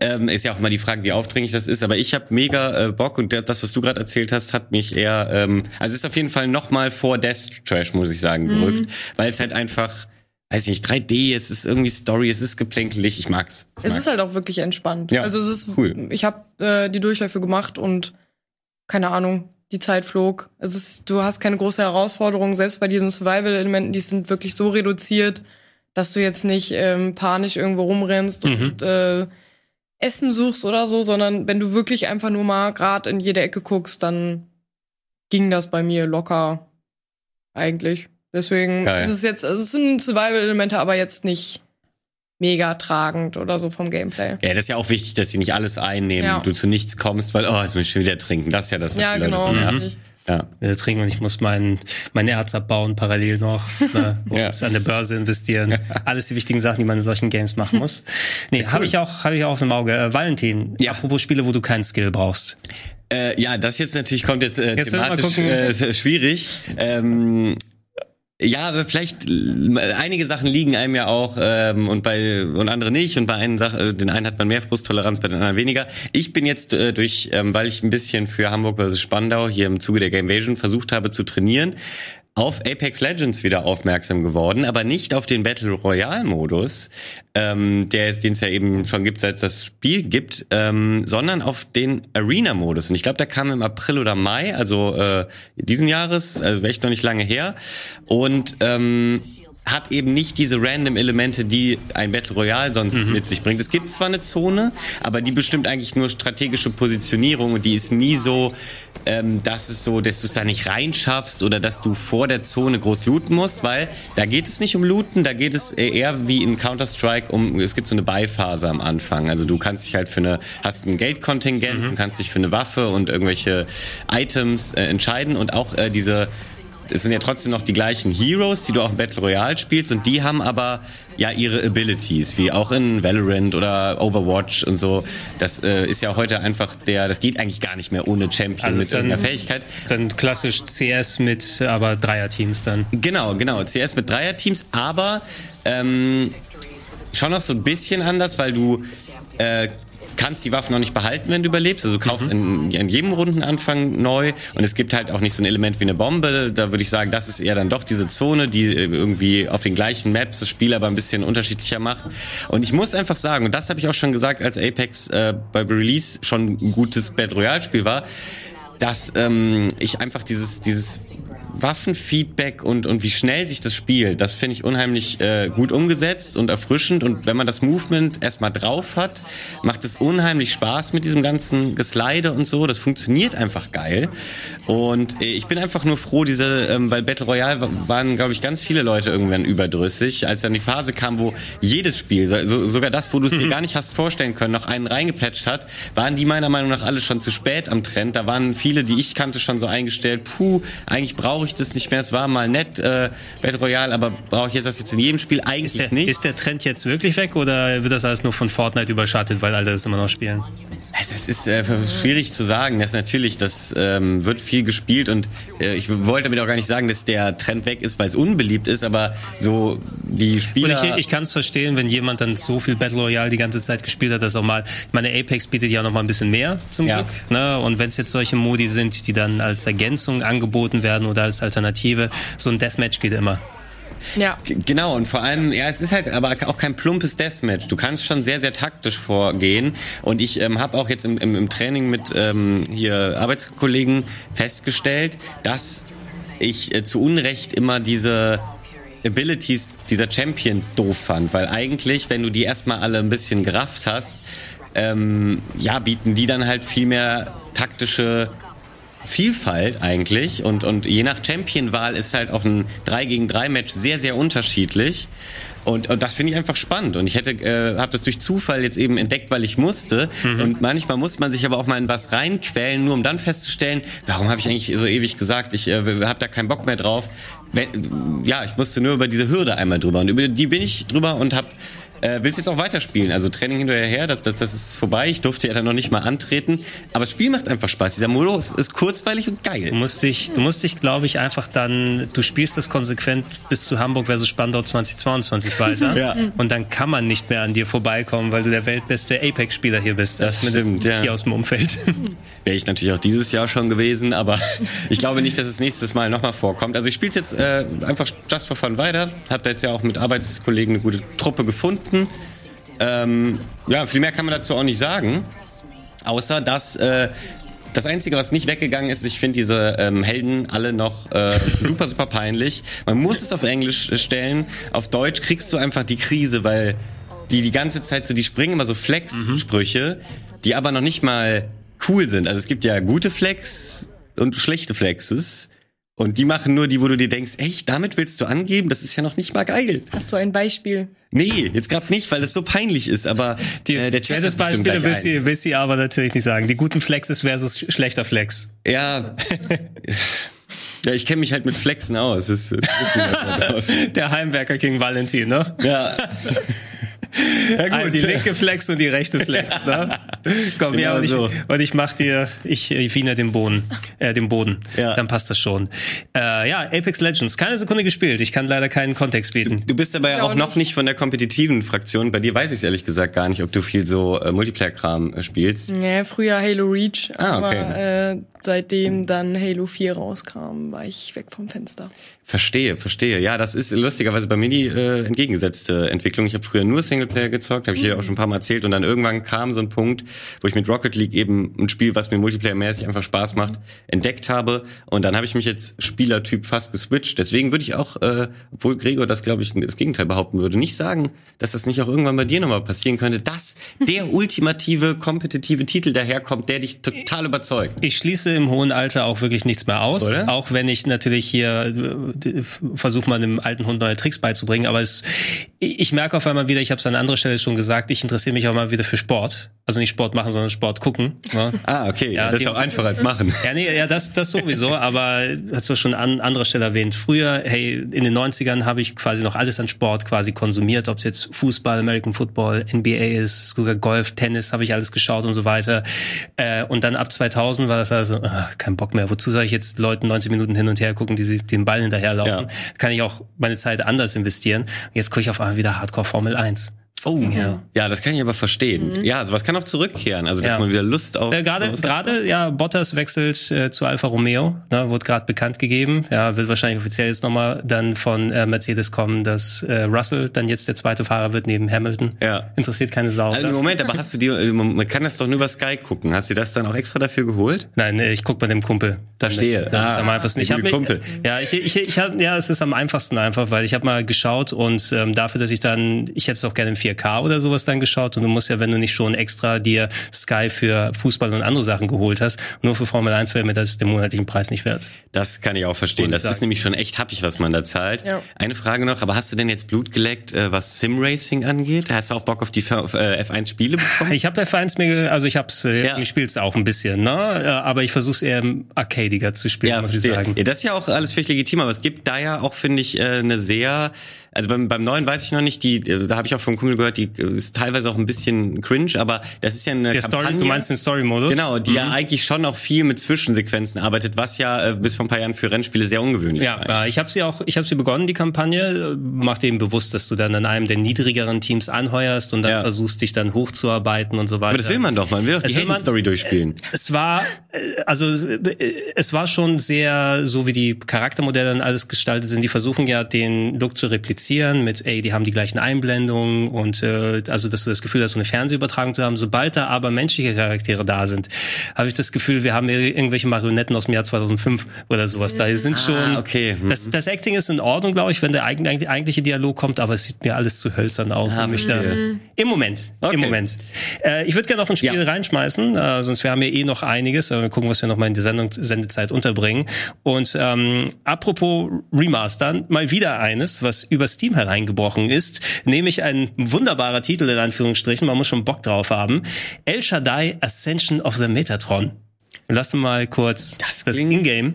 Ähm, ist ja auch immer die Frage, wie aufdringlich das ist. Aber ich habe mega äh, Bock. Und das, was du gerade erzählt hast, hat mich eher... Ähm, also ist auf jeden Fall noch mal vor Death Trash, muss ich sagen, gerückt. Mhm. Weil es halt einfach weiß nicht, 3D, es ist irgendwie Story, es ist geplänkelig, ich mag's. Ich es ist halt auch wirklich entspannt. Ja, also es ist cool. Ich habe äh, die Durchläufe gemacht und keine Ahnung, die Zeit flog. Es ist, du hast keine große Herausforderung, selbst bei diesen Survival-Elementen, die sind wirklich so reduziert, dass du jetzt nicht ähm, panisch irgendwo rumrennst mhm. und äh, Essen suchst oder so, sondern wenn du wirklich einfach nur mal gerade in jede Ecke guckst, dann ging das bei mir locker eigentlich. Deswegen Geil. ist es jetzt, also es sind Survival-Elemente, aber jetzt nicht mega tragend oder so vom Gameplay. Ja, das ist ja auch wichtig, dass sie nicht alles einnehmen, ja. du zu nichts kommst, weil, oh, jetzt muss ich schon wieder trinken. Das ist ja das, was ja, genau, Leute Ja. ja. trinken und ich muss mein, mein Erz abbauen parallel noch ne, [LAUGHS] und ja. an der Börse investieren. [LAUGHS] Alles die wichtigen Sachen, die man in solchen Games machen muss. Nee, cool. habe ich auch habe ich auch auf dem Auge. Äh, Valentin, ja. apropos Spiele, wo du keinen Skill brauchst. Äh, ja, das jetzt natürlich kommt jetzt, äh, jetzt thematisch äh, schwierig. Ähm, ja, aber vielleicht einige Sachen liegen einem ja auch ähm, und bei und andere nicht und bei einen Sachen, äh, den einen hat man mehr Frusttoleranz, bei den anderen weniger. Ich bin jetzt äh, durch, ähm, weil ich ein bisschen für Hamburg vs Spandau hier im Zuge der Gamevasion versucht habe zu trainieren, auf Apex Legends wieder aufmerksam geworden, aber nicht auf den Battle Royale Modus, ähm, der den es ja eben schon gibt, seit es das Spiel gibt, ähm, sondern auf den Arena Modus. Und ich glaube, der kam im April oder Mai, also äh, diesen Jahres, also echt noch nicht lange her. Und ähm, hat eben nicht diese random Elemente, die ein Battle Royale sonst mhm. mit sich bringt. Es gibt zwar eine Zone, aber die bestimmt eigentlich nur strategische Positionierung und die ist nie so ähm, dass es so, dass du es da nicht reinschaffst oder dass du vor der Zone groß looten musst, weil da geht es nicht um Looten, da geht es eher wie in Counter-Strike um, es gibt so eine Beiphase am Anfang. Also du kannst dich halt für eine, hast ein Geldkontingent mhm. und kannst dich für eine Waffe und irgendwelche Items äh, entscheiden und auch äh, diese es sind ja trotzdem noch die gleichen Heroes, die du auch im Battle Royale spielst und die haben aber ja ihre Abilities, wie auch in Valorant oder Overwatch und so. Das äh, ist ja heute einfach der, das geht eigentlich gar nicht mehr ohne Champion also mit irgendeiner Fähigkeit. Dann klassisch CS mit aber Dreierteams dann. Genau, genau, CS mit Dreierteams, aber ähm, schon noch so ein bisschen anders, weil du äh, kannst die Waffen noch nicht behalten, wenn du überlebst. Also du kaufst mhm. in, in, jedem Rundenanfang neu und es gibt halt auch nicht so ein Element wie eine Bombe. Da würde ich sagen, das ist eher dann doch diese Zone, die äh, irgendwie auf den gleichen Maps das Spiel aber ein bisschen unterschiedlicher macht. Und ich muss einfach sagen, und das habe ich auch schon gesagt, als Apex äh, bei Release schon ein gutes Battle Royale Spiel war, dass ähm, ich einfach dieses dieses Waffenfeedback und, und wie schnell sich das spielt, das finde ich unheimlich äh, gut umgesetzt und erfrischend. Und wenn man das Movement erstmal drauf hat, macht es unheimlich Spaß mit diesem ganzen Geslide und so. Das funktioniert einfach geil. Und äh, ich bin einfach nur froh, diese, ähm, weil Battle Royale waren, glaube ich, ganz viele Leute irgendwann überdrüssig, als dann die Phase kam, wo jedes Spiel, so, sogar das, wo du es mhm. dir gar nicht hast vorstellen können, noch einen reingepatcht hat, waren die meiner Meinung nach alle schon zu spät am Trend. Da waren viele, die ich kannte, schon so eingestellt, puh, eigentlich brauche brauche ich das nicht mehr. Es war mal nett, äh, Battle Royale, aber brauche ich das jetzt in jedem Spiel eigentlich ist der, nicht. Ist der Trend jetzt wirklich weg oder wird das alles nur von Fortnite überschattet, weil alle das immer noch spielen? Es ist äh, schwierig zu sagen. Das natürlich, das ähm, wird viel gespielt und äh, ich wollte damit auch gar nicht sagen, dass der Trend weg ist, weil es unbeliebt ist, aber so die Spieler. Und ich, ich kann es verstehen, wenn jemand dann so viel Battle Royale die ganze Zeit gespielt hat, dass auch mal. Ich meine, Apex bietet ja noch mal ein bisschen mehr zum ja. Glück. Ne? Und wenn es jetzt solche Modi sind, die dann als Ergänzung angeboten werden oder als Alternative, so ein Deathmatch geht immer. Ja. Genau, und vor allem, ja, es ist halt aber auch kein plumpes Deathmatch. Du kannst schon sehr, sehr taktisch vorgehen. Und ich ähm, habe auch jetzt im, im, im Training mit ähm, hier Arbeitskollegen festgestellt, dass ich äh, zu Unrecht immer diese Abilities dieser Champions doof fand, weil eigentlich, wenn du die erstmal alle ein bisschen gerafft hast, ähm, ja, bieten die dann halt viel mehr taktische Vielfalt eigentlich und, und je nach Championwahl ist halt auch ein 3 gegen 3 Match sehr, sehr unterschiedlich. Und, und das finde ich einfach spannend. Und ich hätte, äh, habe das durch Zufall jetzt eben entdeckt, weil ich musste. Mhm. Und manchmal muss man sich aber auch mal in was reinquälen, nur um dann festzustellen, warum habe ich eigentlich so ewig gesagt, ich äh, habe da keinen Bock mehr drauf. Ja, ich musste nur über diese Hürde einmal drüber. Und über die bin ich drüber und habe äh, willst jetzt auch weiterspielen. Also Training hinterher, das, das, das ist vorbei. Ich durfte ja dann noch nicht mal antreten. Aber das Spiel macht einfach Spaß. Dieser Modus ist kurzweilig und geil. Du musst dich, du musst dich, glaube ich, einfach dann, du spielst das konsequent bis zu Hamburg versus Spandau 2022 weiter. [LAUGHS] ja. Und dann kann man nicht mehr an dir vorbeikommen, weil du der weltbeste Apex-Spieler hier bist. Das stimmt, ja. Hier aus dem Umfeld. [LAUGHS] Wäre ich natürlich auch dieses Jahr schon gewesen, aber [LAUGHS] ich glaube nicht, dass es nächstes Mal nochmal vorkommt. Also ich spiele jetzt äh, einfach just for fun weiter. Hab da jetzt ja auch mit Arbeitskollegen eine gute Truppe gefunden. Ähm, ja, viel mehr kann man dazu auch nicht sagen. Außer, dass äh, das Einzige, was nicht weggegangen ist, ich finde diese ähm, Helden alle noch äh, [LAUGHS] super, super peinlich. Man muss es auf Englisch stellen. Auf Deutsch kriegst du einfach die Krise, weil die die ganze Zeit so, die springen immer so Flex-Sprüche, mhm. die aber noch nicht mal cool sind. Also es gibt ja gute Flex und schlechte Flexes. Und die machen nur die, wo du dir denkst, echt, damit willst du angeben? Das ist ja noch nicht mal geil. Hast du ein Beispiel? Nee, jetzt gerade nicht, weil das so peinlich ist, aber die, äh, der Chat das Beispiel will sie, will sie aber natürlich nicht sagen. Die guten Flexes versus schlechter Flex. Ja. Ja, ich kenne mich halt mit Flexen aus. Das, das [LAUGHS] aus. Der Heimwerker King Valentin, ne? Ja. [LAUGHS] Ja, gut. Also die linke Flex und die rechte Flex. [LAUGHS] Ne? Komm, genau ja, und ich, so. und ich mach dir, ich, ich wiener den Boden, äh, den Boden. Ja. Dann passt das schon. Äh, ja, Apex Legends, keine Sekunde gespielt. Ich kann leider keinen Kontext bieten. Du, du bist aber ja auch, auch noch nicht von der kompetitiven Fraktion. Bei dir weiß ich es ehrlich gesagt gar nicht, ob du viel so äh, Multiplayer-Kram äh, spielst. Ja, früher Halo Reach, ah, okay. aber äh, seitdem dann Halo 4 rauskam, war ich weg vom Fenster. Verstehe, verstehe. Ja, das ist lustigerweise bei mir die äh, entgegengesetzte Entwicklung. Ich habe früher nur Singleplayer gezockt, habe ich hier auch schon ein paar Mal erzählt. Und dann irgendwann kam so ein Punkt, wo ich mit Rocket League eben ein Spiel, was mir multiplayermäßig einfach Spaß macht, entdeckt habe. Und dann habe ich mich jetzt Spielertyp fast geswitcht. Deswegen würde ich auch, äh, obwohl Gregor das, glaube ich, das Gegenteil behaupten würde, nicht sagen, dass das nicht auch irgendwann bei dir nochmal passieren könnte, dass [LAUGHS] der ultimative, kompetitive Titel daherkommt, der dich total überzeugt. Ich schließe im hohen Alter auch wirklich nichts mehr aus. Oder? Auch wenn ich natürlich hier äh, versuche, mal einem alten Hund neue Tricks beizubringen. Aber es, ich merke auf einmal wieder, ich habe es an anderer Stelle schon gesagt, ich interessiere mich auch mal wieder für Sport. Also nicht Sport machen, sondern Sport gucken. Ne? [LAUGHS] Ah, okay. Ja, das ist auch einfacher als machen. Ja, nee, ja, das, das sowieso, aber hast du schon an anderer Stelle erwähnt. Früher, hey, in den 90ern habe ich quasi noch alles an Sport quasi konsumiert, ob es jetzt Fußball, American Football, NBA ist, sogar Golf, Tennis, habe ich alles geschaut und so weiter. Äh, und dann ab 2000 war das also, ach, kein Bock mehr. Wozu soll ich jetzt Leuten 90 Minuten hin und her gucken, die sie den Ball hinterherlaufen? Ja. Kann ich auch meine Zeit anders investieren. Jetzt gucke ich auf einmal wieder Hardcore Formel 1. Oh, Ja. ja, das kann ich aber verstehen. Ja, sowas kann auch zurückkehren. Also, dass Ja. man wieder Lust auf. Äh, gerade, gerade, ja, Bottas wechselt äh, zu Alfa Romeo, ne, wurde gerade bekannt gegeben. Ja, wird wahrscheinlich offiziell jetzt nochmal dann von äh, Mercedes kommen, dass äh, Russell dann jetzt der zweite Fahrer wird neben Hamilton. Ja. Interessiert keine Sau. Also? Moment, aber [LAUGHS] hast du dir, man kann das doch nur über Sky gucken. Hast du das dann auch extra dafür geholt? Nein, äh, ich guck bei dem Kumpel. Verstehe. Das ist Ah, am einfachsten. Ich habe mich, Kumpel. ja, ich, ich, ich hab, ja, es ist am einfachsten einfach, weil ich habe mal geschaut und ähm, dafür, dass ich dann, ich hätte es auch gerne im 4K oder sowas dann geschaut und du musst ja, wenn du nicht schon extra dir Sky für Fußball und andere Sachen geholt hast, nur für Formel 1 wäre mir das den monatlichen Preis nicht wert. Das kann ich auch verstehen. Das ist sagen. nämlich schon echt happig, was man da zahlt. Ja. Eine Frage noch, aber hast du denn jetzt Blut geleckt, äh, was Sim-Racing angeht? Hast du auch Bock auf die F- äh, F1-Spiele bekommen? Ich habe F1 mir, ge- also ich hab's, äh, Ja. ich spiel's auch ein bisschen, ne? Aber ich versuche es eher im arcadiger zu spielen, muss ich sagen. Ja, das ist ja auch alles völlig legitim, aber es gibt da ja auch, finde ich, eine sehr, also beim, beim neuen weiß ich noch nicht, die, äh, da habe ich auch vom Kumpel gehört, die äh, ist teilweise auch ein bisschen cringe, aber das ist ja eine Der Story, Kampagne. du meinst den Story-Modus? Genau, die ja eigentlich schon auch viel mit Zwischensequenzen arbeitet, was ja äh, bis vor ein paar Jahren für Rennspiele sehr ungewöhnlich Ja, war. ja, ich habe sie auch, ich habe sie begonnen, die Kampagne. Mach dir eben bewusst, dass du dann an einem der niedrigeren Teams anheuerst und dann Ja. versuchst, dich dann hochzuarbeiten und so weiter. Aber das will man doch, man will doch die Heldenstory durchspielen. Es war, also es war schon sehr, so wie die Charaktermodelle dann alles gestaltet sind, die versuchen ja den Look zu replizieren mit, ey, die haben die gleichen Einblendungen und äh, also, dass du das Gefühl hast, so eine Fernsehübertragung zu haben. Sobald da aber menschliche Charaktere da sind, habe ich das Gefühl, wir haben irgendwelche Marionetten aus dem Jahr 2005 oder sowas. Da sind schon, okay. Mhm. das, das Acting ist in Ordnung, glaube ich, wenn der eig- eig- eigentliche Dialog kommt, aber es sieht mir alles zu hölzern aus. Ah, mich da. Im Moment, Okay. im Moment. Äh, ich würde gerne noch ein Spiel Ja. reinschmeißen, äh, sonst wir haben ja eh noch einiges, aber wir gucken, was wir noch mal in die Sendung, Sendezeit unterbringen. Und ähm, apropos Remastern, mal wieder eines, was über Steam hereingebrochen ist, nämlich ein wunderbarer Titel in Anführungsstrichen, man muss schon Bock drauf haben. El Shaddai Ascension of the Metatron. Lass uns mal kurz Das das Ingame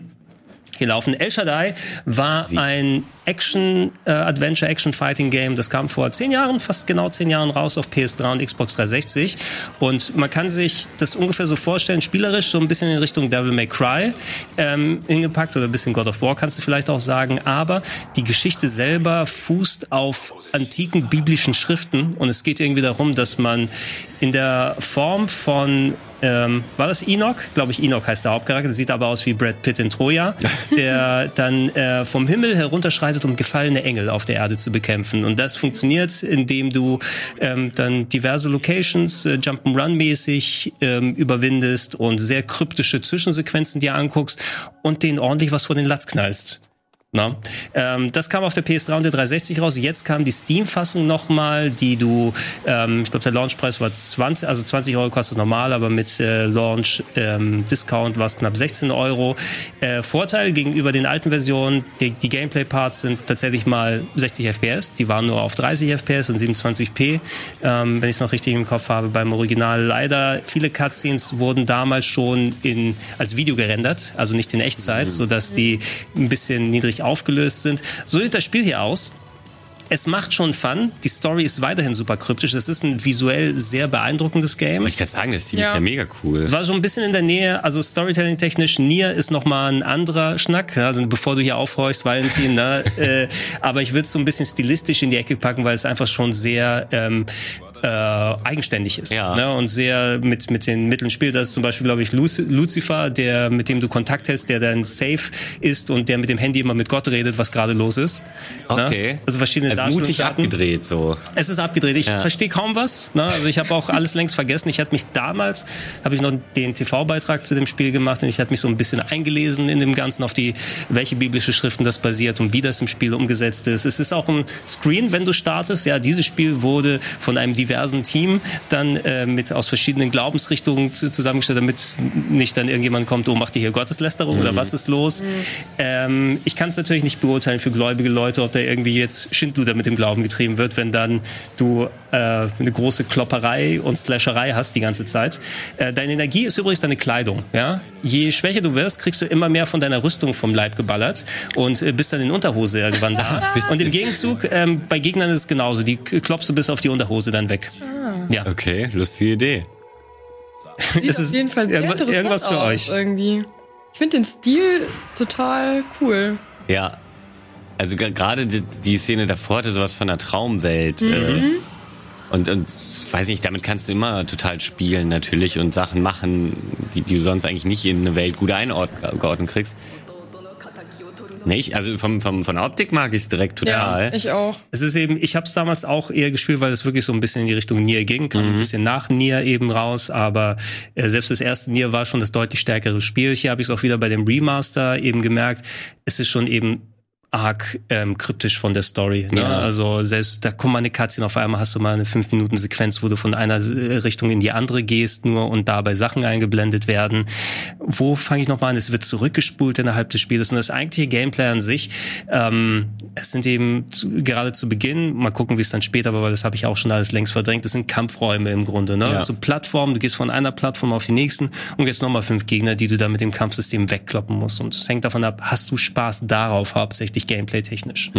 hier laufen. El Shaddai war ein Action, äh, Adventure, Action Fighting Game. Das kam vor zehn Jahren, fast genau zehn Jahren raus auf PS3 und Xbox 360. Und man kann sich das ungefähr so vorstellen, spielerisch so ein bisschen in Richtung Devil May Cry ähm, hingepackt oder ein bisschen God of War kannst du vielleicht auch sagen. Aber die Geschichte selber fußt auf antiken biblischen Schriften und es geht irgendwie darum, dass man in der Form von ähm, war das Enoch? Glaube ich, Enoch heißt der Hauptcharakter. Sieht aber aus wie Brad Pitt in Troja, [LAUGHS] der dann äh, vom Himmel herunterschreitet, um gefallene Engel auf der Erde zu bekämpfen. Und das funktioniert, indem du ähm, dann diverse Locations äh, Jump'n'Run-mäßig ähm, überwindest und sehr kryptische Zwischensequenzen dir anguckst und denen ordentlich was vor den Latz knallst. Na, ähm, das kam auf der PS3 und der 360 raus. Jetzt kam die Steam-Fassung nochmal, die du, ähm, ich glaube, der Launchpreis war 20, also 20 Euro kostet normal, aber mit äh, Launch ähm, Discount war es knapp 16 Euro. Äh, Vorteil gegenüber den alten Versionen, die, die Gameplay-Parts sind tatsächlich mal 60 FPS, die waren nur auf 30 FPS und 27p, ähm, wenn ich es noch richtig im Kopf habe beim Original. Leider, viele Cutscenes wurden damals schon in, als Video gerendert, also nicht in Echtzeit, so dass die ein bisschen niedrig aufgelöst sind. So sieht das Spiel hier aus. Es macht schon Fun. Die Story ist weiterhin super kryptisch. Es ist ein visuell sehr beeindruckendes Game. Aber ich kann sagen, das Team Ja. ist ja mega cool. Es war so ein bisschen in der Nähe, also Storytelling-technisch, Nier ist nochmal ein anderer Schnack, also bevor du hier aufhorchst, Valentin, ne? [LAUGHS] äh, aber ich würde es so ein bisschen stilistisch in die Ecke packen, weil es einfach schon sehr ähm, äh, eigenständig ist Ja. ne? und sehr mit mit den Mitteln spielt. Das ist zum Beispiel, glaube ich, Luci- Lucifer, der mit dem du Kontakt hältst, der dann safe ist und der mit dem Handy immer mit Gott redet, was gerade los ist. Okay. Ne? Also verschiedene Also mutig abgedreht so. Es ist abgedreht. Ich Ja. verstehe kaum was. Ne? Also ich habe auch alles längst vergessen. Ich hatte mich damals, habe ich noch den TV-Beitrag zu dem Spiel gemacht und ich hatte mich so ein bisschen eingelesen in dem Ganzen auf die, welche biblische Schriften das basiert und wie das im Spiel umgesetzt ist. Es ist auch ein Screen, wenn du startest. Ja, dieses Spiel wurde von einem diversen Team dann äh, mit aus verschiedenen Glaubensrichtungen zu, zusammengestellt, damit nicht dann irgendjemand kommt, oh, macht ihr hier Gotteslästerung oder was ist los? Ähm, ich kann es natürlich nicht beurteilen für gläubige Leute, ob da irgendwie jetzt Schindluder mit dem Glauben getrieben wird, wenn dann du äh, eine große Klopperei und Slasherei hast die ganze Zeit. Äh, deine Energie ist übrigens deine Kleidung. Ja? Je schwächer du wirst, kriegst du immer mehr von deiner Rüstung vom Leib geballert und äh, bist dann in Unterhose irgendwann da. [LAUGHS] und im Gegenzug, ähm, bei Gegnern ist es genauso. Die klopfst du bis auf die Unterhose dann weg. Ja, Okay, lustige Idee. Sieht Das auf ist jeden Fall sehr irgendwas- interessant irgendwas für aus, euch. irgendwie. Ich finde den Stil total cool. Ja. Also ge- gerade die, die Szene davor hatte sowas von einer Traumwelt. Äh, und, und weiß nicht, damit kannst du immer total spielen natürlich und Sachen machen, die, die du sonst eigentlich nicht in eine Welt gut eingeordnet kriegst. Nicht? Also vom, vom, von der Optik mag ich es direkt total. Ja, ich auch. Es ist eben, ich habe es damals auch eher gespielt, weil es wirklich so ein bisschen in die Richtung Nier ging, kam ein bisschen nach Nier eben raus, aber äh, selbst das erste Nier war schon das deutlich stärkere Spiel. Hier habe ich es auch wieder bei dem Remaster eben gemerkt, es ist schon eben arg ähm, kryptisch von der Story. Ne? Ja. Also selbst da kommt mal eine Cutscene, auf einmal hast du mal eine 5 Minuten Sequenz, wo du von einer äh, Richtung in die andere gehst nur und dabei Sachen eingeblendet werden. Wo fange ich nochmal an? Es wird zurückgespult innerhalb des Spieles und das eigentliche Gameplay an sich, ähm, es sind eben zu, gerade zu Beginn, mal gucken, wie es dann später war, weil das habe ich auch schon alles längst verdrängt, das sind Kampfräume im Grunde. Ne? Ja. So Plattformen, du gehst von einer Plattform auf die nächsten und jetzt nochmal fünf Gegner, die du da mit dem Kampfsystem wegkloppen musst. Und es hängt davon ab, hast du Spaß darauf hauptsächlich gameplay-technisch.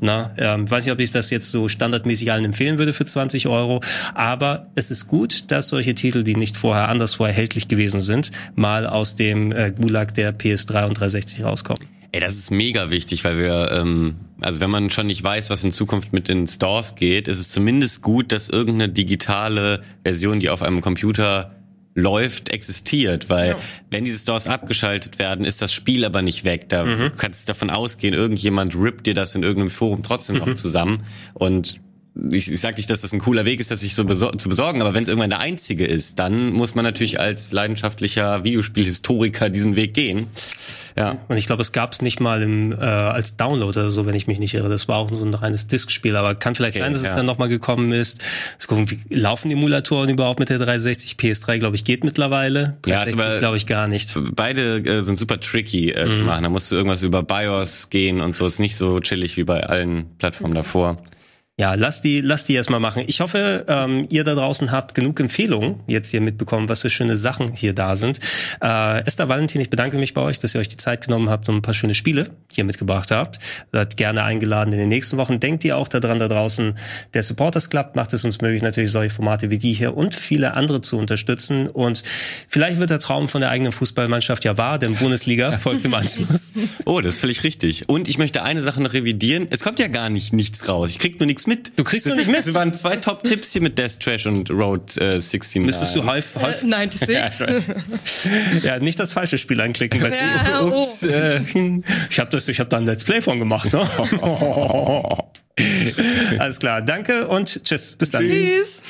Na, ähm, weiß nicht, ob ich das jetzt so standardmäßig allen empfehlen würde für 20 Euro, aber es ist gut, dass solche Titel, die nicht vorher anderswo erhältlich gewesen sind, mal aus dem äh, Gulag der PS3 und 360 rauskommen. Ey, das ist mega wichtig, weil wir, ähm, also wenn man schon nicht weiß, was in Zukunft mit den Stores geht, ist es zumindest gut, dass irgendeine digitale Version, die auf einem Computer läuft, existiert, weil Ja. wenn diese Stores abgeschaltet werden, ist das Spiel aber nicht weg. Da du kannst davon ausgehen, irgendjemand rippt dir das in irgendeinem Forum trotzdem noch zusammen und ich, ich sage nicht, dass das ein cooler Weg ist, das sich so besor zu besorgen, aber wenn es irgendwann der einzige ist, dann muss man natürlich als leidenschaftlicher Videospielhistoriker diesen Weg gehen. Ja. Und ich glaube, es gab es nicht mal im, äh, als Download oder so, wenn ich mich nicht irre. Das war auch so ein reines Diskspiel. Aber kann vielleicht Okay, sein, dass es ja. dann nochmal gekommen ist. Es gucken, wie laufen Emulatoren überhaupt mit der 360? PS3, glaube ich, geht mittlerweile. Ja, 360 aber- glaube ich gar nicht. Beide äh, sind super tricky äh, zu machen. Da musst du irgendwas über BIOS gehen und so. Ist nicht so chillig wie bei allen Plattformen davor. Ja, lass die, lass die erstmal machen. Ich hoffe, ähm, ihr da draußen habt genug Empfehlungen jetzt hier mitbekommen, was für schöne Sachen hier da sind. Äh, Esther Valentin, ich bedanke mich bei euch, dass ihr euch die Zeit genommen habt und ein paar schöne Spiele hier mitgebracht habt. Seid gerne eingeladen in den nächsten Wochen. Denkt ihr auch daran da draußen, der Supporters Club macht es uns möglich, natürlich solche Formate wie die hier und viele andere zu unterstützen. Und vielleicht wird der Traum von der eigenen Fußballmannschaft ja wahr, denn Bundesliga [LAUGHS] folgt im Anschluss. Oh, das ist völlig richtig. Und ich möchte eine Sache noch revidieren. Es kommt ja gar nicht nichts raus. Ich krieg nur nichts mit. Du kriegst nur nicht mit. Es waren zwei Top-Tipps hier mit Death Trash und Road äh, 16. Müsstest du Äh, häufig [LAUGHS] 96. Ja, nicht das falsche Spiel anklicken. Weißt Ja, du? oh. Ups, äh, ich habe das, ich habe da ein Let's Play von gemacht. Ne? [LAUGHS] Alles klar, danke und tschüss, bis dann. Tschüss.